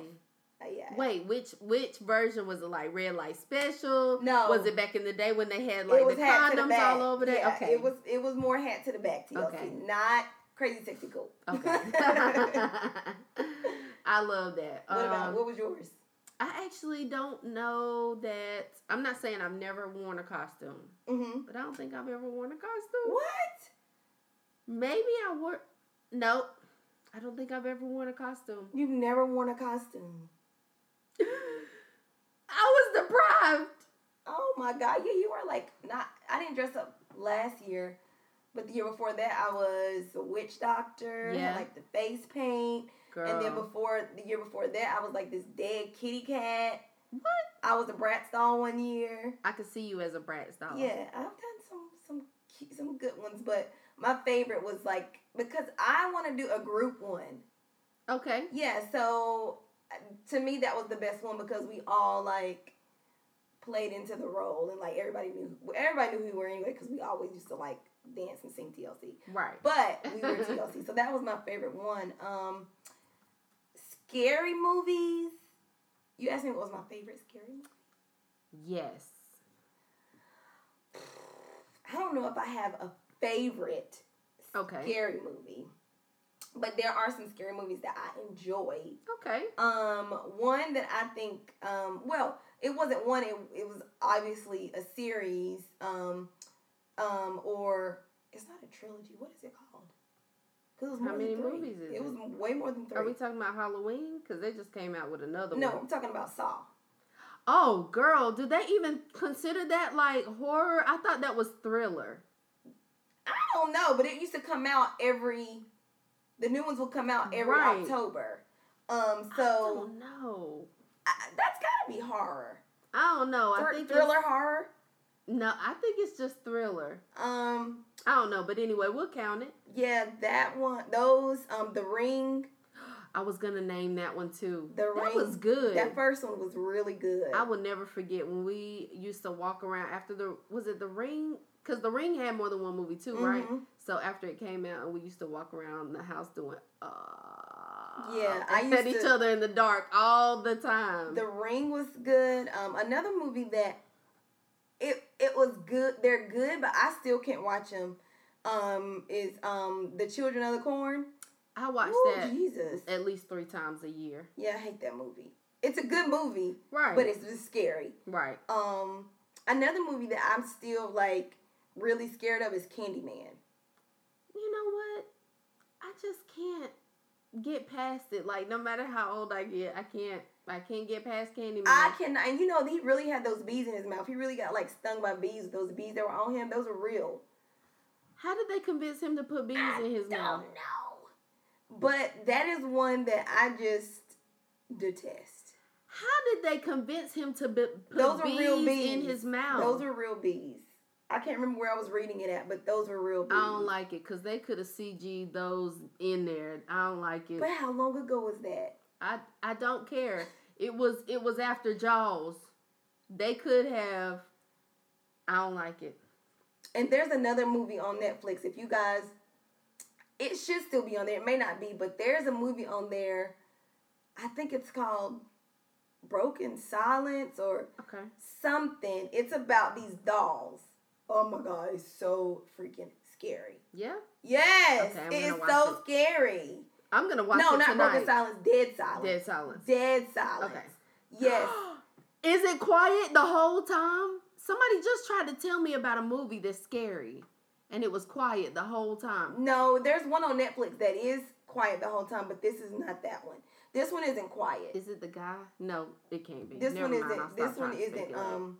Uh, yeah. Wait, which which version was it? Like red light special? No. Was it back in the day when they had like the to the condoms all over there? Yeah, okay. It was it was more hat to the back TLC, Okay. not crazy sexy cool. Okay. I love that. what about Um, what was yours? I actually don't know that. I'm not saying I've never worn a costume, Mm-hmm. but I don't think I've ever worn a costume. What? Maybe I wore. Nope. I don't think I've ever worn a costume. You've never worn a costume. I was deprived. Oh my god, yeah, you were like not. I didn't dress up last year, but the year before that, I was a witch doctor. Yeah. Had like the face paint, Girl. and then before the year before that, I was like this dead kitty cat. what? I was a Bratz doll one year. I could see you as a Bratz doll. Yeah, I've done some some some good ones, but my favorite was like because I want to do a group one. Okay. Yeah, so to me that was the best one because we all like played into the role and like everybody knew everybody knew who we were anyway because we always used to like dance and sing TLC. Right. But we were TLC, so that was my favorite one. Um, scary movies. You asked me what was my favorite scary movie. Yes. I don't know if I have a favorite Okay. scary movie, but there are some scary movies that I enjoy. Okay. Um, one that I think, um, well, it wasn't one. It, it was obviously a series. Um, um, or it's not a trilogy. What is it called? Because it was How many movies is it? it? was way more than three. Are we talking about Halloween? Because they just came out with another no, one. No, I'm talking about Saw. Oh, girl, do they even consider that like horror? I thought that was thriller. I don't know, but it used to come out every. The new ones will come out every Right. October. Um, I so don't know. That's gotta be horror. I don't know. I think thriller horror. No, I think it's just thriller. Um, I don't know, but anyway, we'll count it. yeah, that one. Those. Um, The Ring. I was gonna name that one too. The that Ring. was good. That first one was really good. I will never forget when we used to walk around after the was it the Ring? Because the Ring had more than one movie too, right? So after it came out, and we used to walk around the house doing, uh, Yeah, I at used each to- other in the dark all the time. The Ring was good. Um, another movie that it it was good. They're good, but I still can't watch them. Um, is um the Children of the Corn. I watched Ooh, that Jesus. at least three times a year. Yeah, I hate that movie. It's a good movie, Right. but it's just scary. right. Um, another movie that I'm still like really scared of is Candyman. You know what? I just can't get past it. Like no matter how old I get, I can't. I can't get past Candyman. I can, and you know, he really had those bees in his mouth. He really got like stung by bees. Those bees that were on him, those were real. How did they convince him to put bees I in his don't mouth? know. But that is one that I just detest. How did they convince him to be, put Those are bees, real bees in his mouth? Those are real bees. I can't remember where I was reading it at, but those were real. I don't like it because they could have CG'd those in there. I don't like it. But how long ago was that? I I don't care. It was it was after Jaws. They could have. I don't like it. And there's another movie on Netflix. If you guys, it should still be on there. It may not be, but there's a movie on there. I think it's called Broken Silence or Okay. something. It's about these dolls. Oh my god, it's so freaking scary. Yeah. Yes, Okay, it is so it. scary. I'm gonna watch no, it not tonight. Broken Silence, Dead Silence. Dead silence. Dead Silence. Okay. Yes. Is it quiet the whole time? Somebody just tried to tell me about a movie that's scary, and it was quiet the whole time. No, there's one on Netflix that is quiet the whole time, but this is not that one. This one isn't quiet. Is it the guy? No, it can't be. This Never one mind, isn't. This one isn't. Um,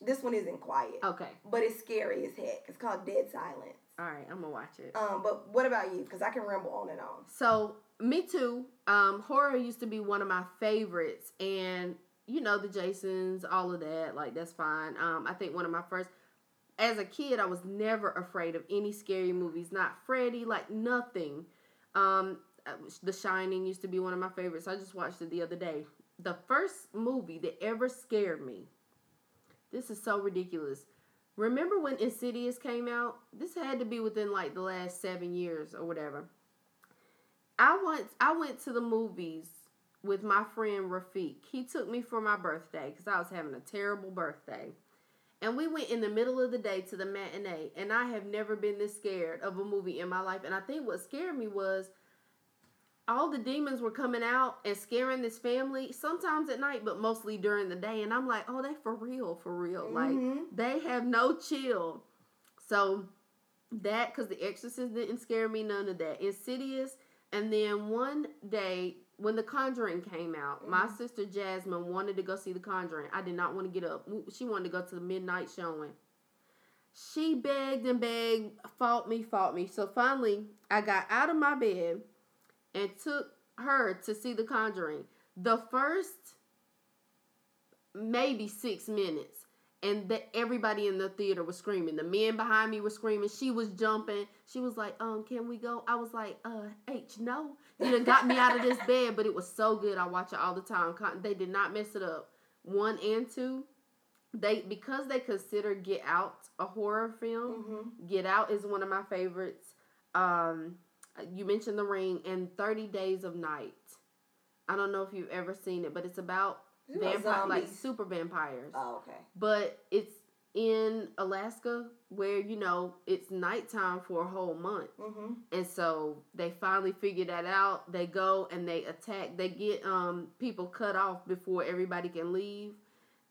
this one isn't quiet, Okay. but it's scary as heck. It's called Dead Silence. All right. I'm gonna watch it. Um, but what about you? Because I can ramble on and on. So me too. Um, horror used to be one of my favorites, and you know the Jasons, all of that. Like that's fine. Um, I think one of my first, as a kid, I was never afraid of any scary movies. Not Freddy, like nothing. Um, uh, The Shining used to be one of my favorites. I just watched it the other day. The first movie that ever scared me. This is so ridiculous. Remember when Insidious came out? This had to be within like the last seven years or whatever. I went I went to the movies with my friend Rafiq. He took me for my birthday because I was having a terrible birthday. And we went in the middle of the day to the matinee, and I have never been this scared of a movie in my life. And I think what scared me was all the demons were coming out and scaring this family, sometimes at night, but mostly during the day. And I'm like, oh, they for real, for real. Mhm. Like, they have no chill. So, that, because The Exorcist didn't scare me, none of that. Insidious. And then one day, when The Conjuring came out, my Mhm. sister Jasmine wanted to go see The Conjuring. I did not want to get up. She wanted to go to the midnight showing. She begged and begged, fought me, fought me. So finally, I got out of my bed and took her to see The Conjuring. The first maybe six minutes, and that everybody in the theater was screaming. The men behind me were screaming. She was jumping. She was like, "Um, can we go?" I was like, "Uh, H, no." You done got me out of this bed, but it was so good. I watch it all the time. They did not mess it up. One and two, they because they consider Get Out a horror film. Mm-hmm. Get Out is one of my favorites. Um, you mentioned The Ring and Thirty Days of Night. I don't know if you've ever seen it, but it's about it vampire, like super vampires. Oh, okay. But it's in Alaska where you know it's nighttime for a whole month. hmm And so they finally figure that out. They go and they attack. They get um people cut off before everybody can leave,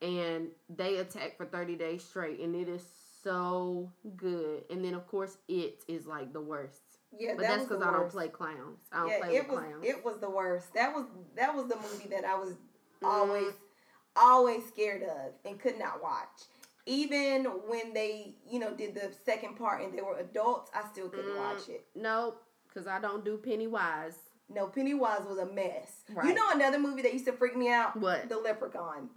and they attack for thirty days straight, and it is so good. And then of course it is like the worst. Yeah, But that that's because I don't play clowns. I don't yeah, play it was clowns. it was the worst. That was that was the movie that I was always always scared of and could not watch. Even when they, you know, did the second part and they were adults, I still couldn't Mm. watch it. nope, because I don't do Pennywise. No, Pennywise was a mess. You know another movie that used to freak me out? What? The Leprechaun.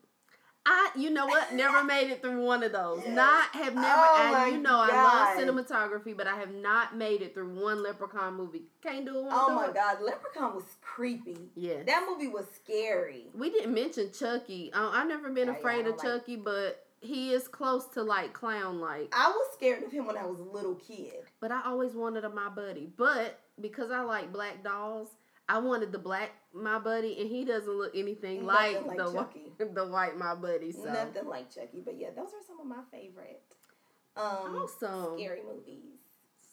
I, you know what? Never made it through one of those. Not have never. Oh I, you know, I love cinematography, but I have not made it through one Leprechaun movie. Can't do it. Oh my it. god, Leprechaun was creepy. Yeah. That movie was scary. We didn't mention Chucky. Uh, I've never been Yeah, yeah, afraid I of like- Chucky, but he is close to like clown like. I was scared of him when I was a little kid. But I always wanted a my buddy. But because I like black dolls, I wanted the black my buddy, and he doesn't look anything like, like the Chucky. the white my buddy. So Nothing like Chucky, but yeah, those are some of my favorite um awesome. scary movies.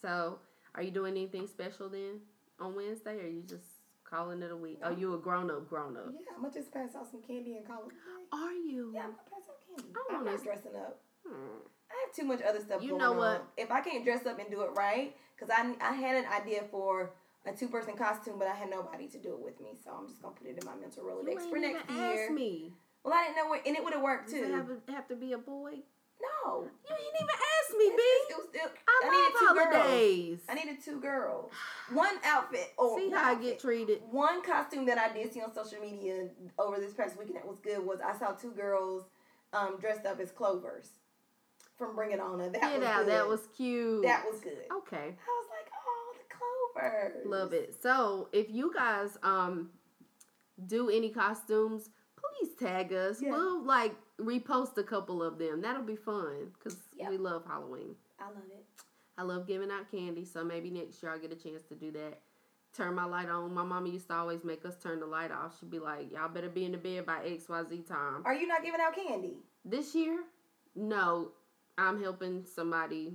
So, are you doing anything special then on Wednesday, or you just calling it a week? Oh, you a grown up, grown up? Yeah, I'm gonna just pass out some candy and call it. a. Are you? Yeah, I'm gonna pass out candy. I I'm wanna- not dressing up. Hmm. I have too much other stuff You going know on. what? If I can't dress up and do it right, because I, I had an idea for a two person costume, but I had nobody to do it with me, so I'm just gonna put it in my mental Rolodex for next ask year. me. Well, I didn't know what, and it would have worked Does it too. have, have to be a boy? no, You didn't even ask me, it, B. it was still. I, I needed two love girls. I needed two girls. One outfit. Or See how I get treated. One costume that I did see on social media over this past weekend that was good was I saw two girls um, dressed up as clovers from Bring It On. That Get was out. good. That was cute. that was good. okay. I was clovers. Love it. So, if you guys um do any costumes, please tag us. Yeah. We'll like repost a couple of them. That'll be fun because Yeah. we love Halloween. I love it. I love giving out candy, so maybe next year I'll get a chance to do that. Turn my light on. My mama used to always make us turn the light off. She'd be like, "Y'all better be in the bed by X Y Z time." Are you not giving out candy? This year, no, I'm helping somebody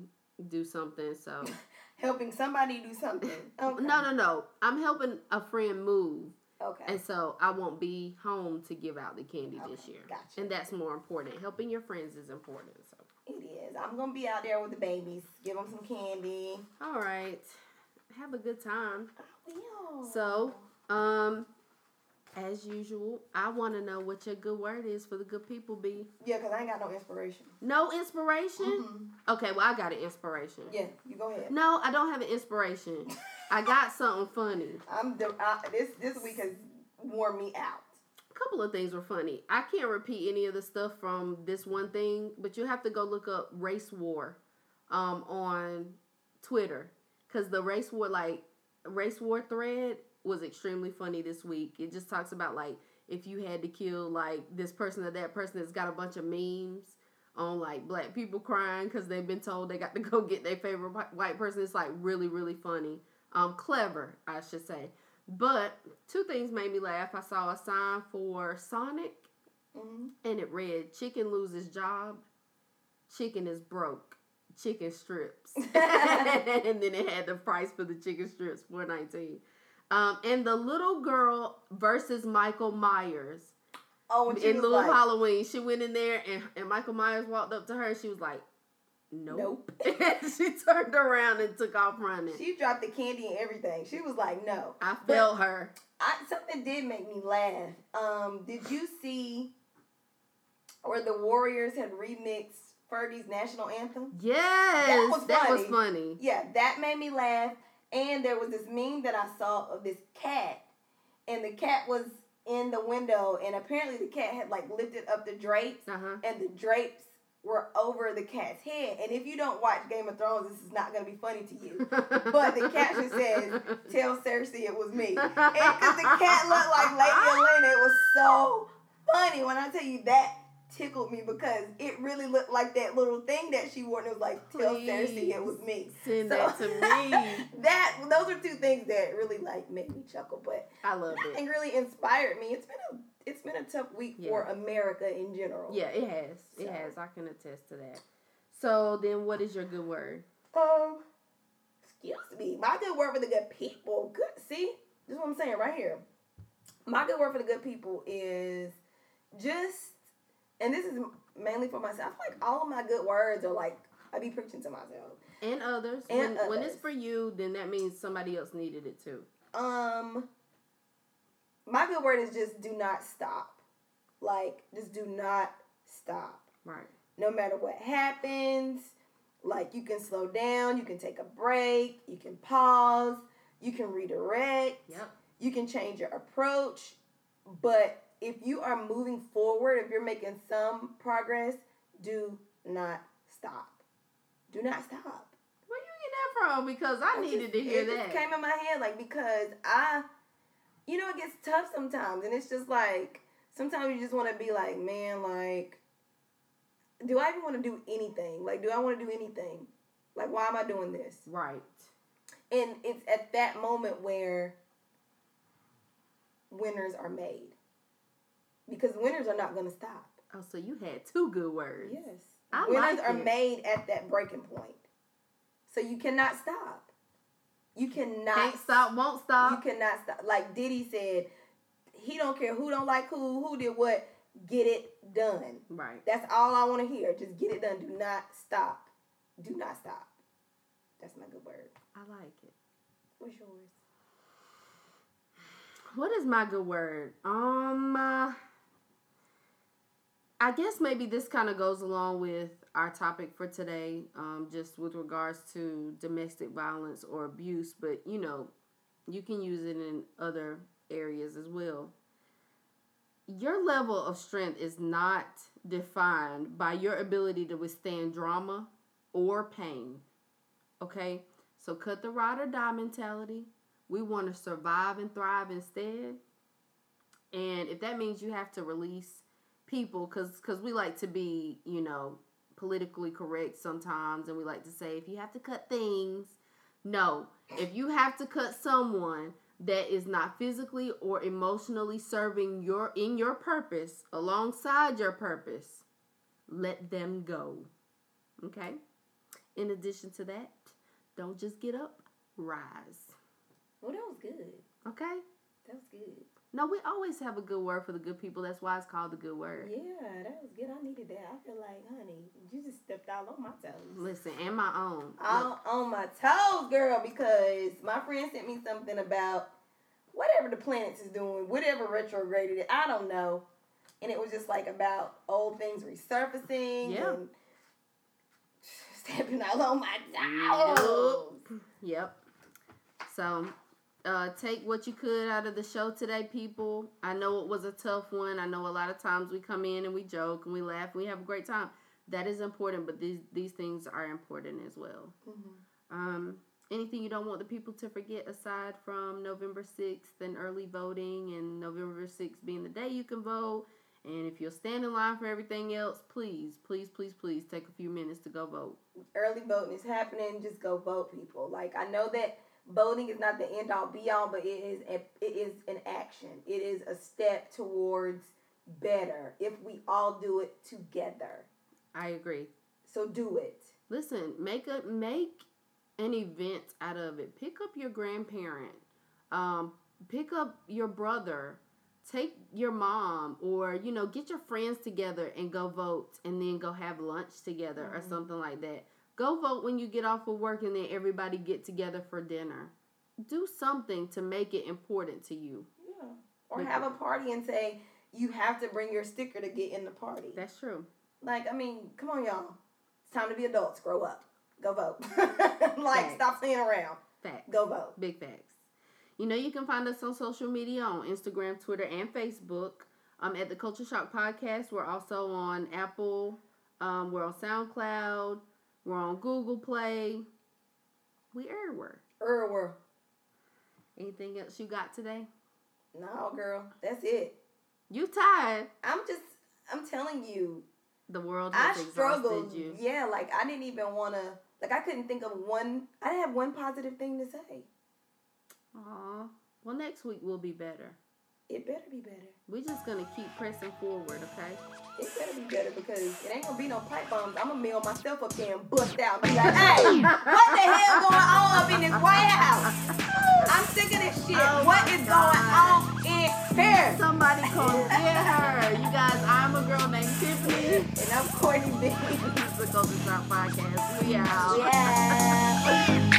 do something. So Helping somebody do something. Okay. no, no, no. I'm helping a friend move. Okay. And so I won't be home to give out the candy this year. gotcha. And that's more important. Helping your friends is important. So, It is. I'm gonna be out there with the babies. Give them some candy. all right. Have a good time. I Will. So, um, as usual, I want to know what your good word is for the good people be. yeah, cause I ain't got no inspiration. No inspiration? Mhm. Okay, well, I got an inspiration. Yeah, you go ahead. No, I don't have an inspiration. I got something funny. I'm the this this week has worn me out. A couple of things were funny. I can't repeat any of the stuff from this one thing, but you have to go look up race war um, on Twitter because the race war like race war thread was extremely funny this week. It just talks about like if you had to kill like this person or that person. that's got a bunch of memes on like black people crying because they've been told they got to go get their favorite white person. It's like really really funny, um, clever I should say. But two things made me laugh. I saw a sign for Sonic hmm and it read chicken loses job chicken is broke chicken strips and then it had the price for the chicken strips 419 um, and the little girl versus michael myers Oh, and in little like, halloween she went in there and, and michael myers walked up to her and she was like nope, Nope. she turned around and took off running She dropped the candy and everything. She was like, no. i But- her I, something did make me laugh. Um, did you see where the Warriors had remixed Fergie's national anthem? yes was that was funny Yeah, that made me laugh. And there was this meme that I saw of this cat, and the cat was in the window, and apparently the cat had like lifted up the drapes, uh-huh and the drapes were over the cat's head. And if you don't watch Game of Thrones, this is not going to be funny to you. But the caption says, "Tell Cersei it was me," and because the cat looked like Lady Olenna, it was so funny. When I tell you that tickled me because it really looked like that little thing that she wore, and it was like, "Tell Cersei it was me." Send So- that to me. that those are two things that really like made me chuckle, but I love it. and really inspired me. It's been a it's been a tough week Yeah. for America in general. Yeah, it has. It has. I can attest to that. So then, what is your good word? Um, excuse me. My good word for the good people. Good. See, this is what I'm saying right here. My good word for the good people is just, and this is mainly for myself. Like all of my good words are like I be preaching to myself. And others. And when, when it's for you, then that means somebody else needed it too. Um, my good word is just do not stop. Like, just do not stop. Right. no matter what happens. Like you can slow down, you can take a break, you can pause, you can redirect, Yep. you can change your approach. But if you are moving forward, if you're making some progress, do not stop. Do not stop. Where are you get that from? Because I, I needed just- to hear it that. Just came in my head like because I, you know, it gets tough sometimes, and it's just like sometimes you just want to be like, man, like, do I even want to do anything? Like, do I want to do anything? Like, why am I doing this? right. And it's at that moment where winners are made because winners are not going to stop. Oh, so you had two good words. Yes, I winners like are it. made at that breaking point, so you cannot stop. You cannot Can't stop, won't stop. You cannot stop. Like Diddy said, he don't care who don't like who, who did what. Get it done. right. That's all I want to hear. Just get it done. Do not stop. Do not stop. That's my good word. I like it. What's yours? What is my good word? Um, uh, I guess maybe this kind of goes along with our topic for today, um, just with regards to domestic violence or abuse, but you know, you can use it in other areas as well. Your level of strength is not defined by your ability to withstand drama or pain. Okay? So cut the ride or die mentality. We want to survive and thrive instead. And if that means you have to release people, because cause we like to be, you know, politically correct sometimes, and we like to say if you have to cut things, no. If you have to cut someone that is not physically or emotionally serving your in your purpose alongside your purpose, let them go. Okay? In addition to that, don't just get up, rise. Well, that was good. Okay? That was good. No, we always have a good word for the good people. That's why it's called the good word. Yeah, that was good. I needed that. I feel like, honey, you just stepped all on my toes. Listen, and my own. All on my toes, girl, because my friend sent me something about whatever the planets is doing, whatever retrograded it, I don't know. And it was just like about old things resurfacing Yeah. and stepping all on my toes. Yep. So, uh, take what you could out of the show today, people. I know it was a tough one. I know a lot of times we come in and we joke and we laugh and we have a great time. That is important, but these these things are important as well. Um, anything you don't want the people to forget aside from November 6th and early voting and November 6th being the day you can vote. And if you'll stand in line for everything else, please, please, please, please take a few minutes to go vote. Early voting is happening. Just go vote, people. Like I know that voting is not the end all be all, but it is a, it is an action. It is a step towards better if we all do it together. I agree. So do it. Listen, make a make an event out of it. Pick up your grandparent. Um, pick up your brother. Take your mom or you know, get your friends together and go vote and then go have lunch together or something like that. Go vote when you get off of work and then everybody get together for dinner. Do something to make it important to you. Yeah. Or Make have it- a party and say you have to bring your sticker to get in the party. That's true. Like, I mean, come on, y'all. It's time to be adults. Grow up. Go vote. like, Facts. stop playing around. Facts. Go vote. Big facts. You know, you can find us on social media on Instagram, Twitter, and Facebook. Um, at the Culture Shock Podcast, we're also on Apple. Um, we're on SoundCloud. We're on Google Play. We everywhere. Erwer. Anything else you got today? No, girl. That's it. You tired. I'm just, I'm telling you, The world I struggled. you. Yeah, like, I didn't even want to, like, I couldn't think of one, I didn't have one positive thing to say. Aw. Well, next week will be better. It better be better. We're just gonna keep pressing forward, okay? It better be better because it ain't gonna be no pipe bombs. I'm gonna mail myself up there and bust out and be like, hey, what the hell going on up in this White House? I'm sick of this shit. Oh what is God. going on in here? Somebody come get her. You guys, I'm a girl named Tiffany. And I'm Courtney B. This is the Culture Shock Podcast. We out. Yeah.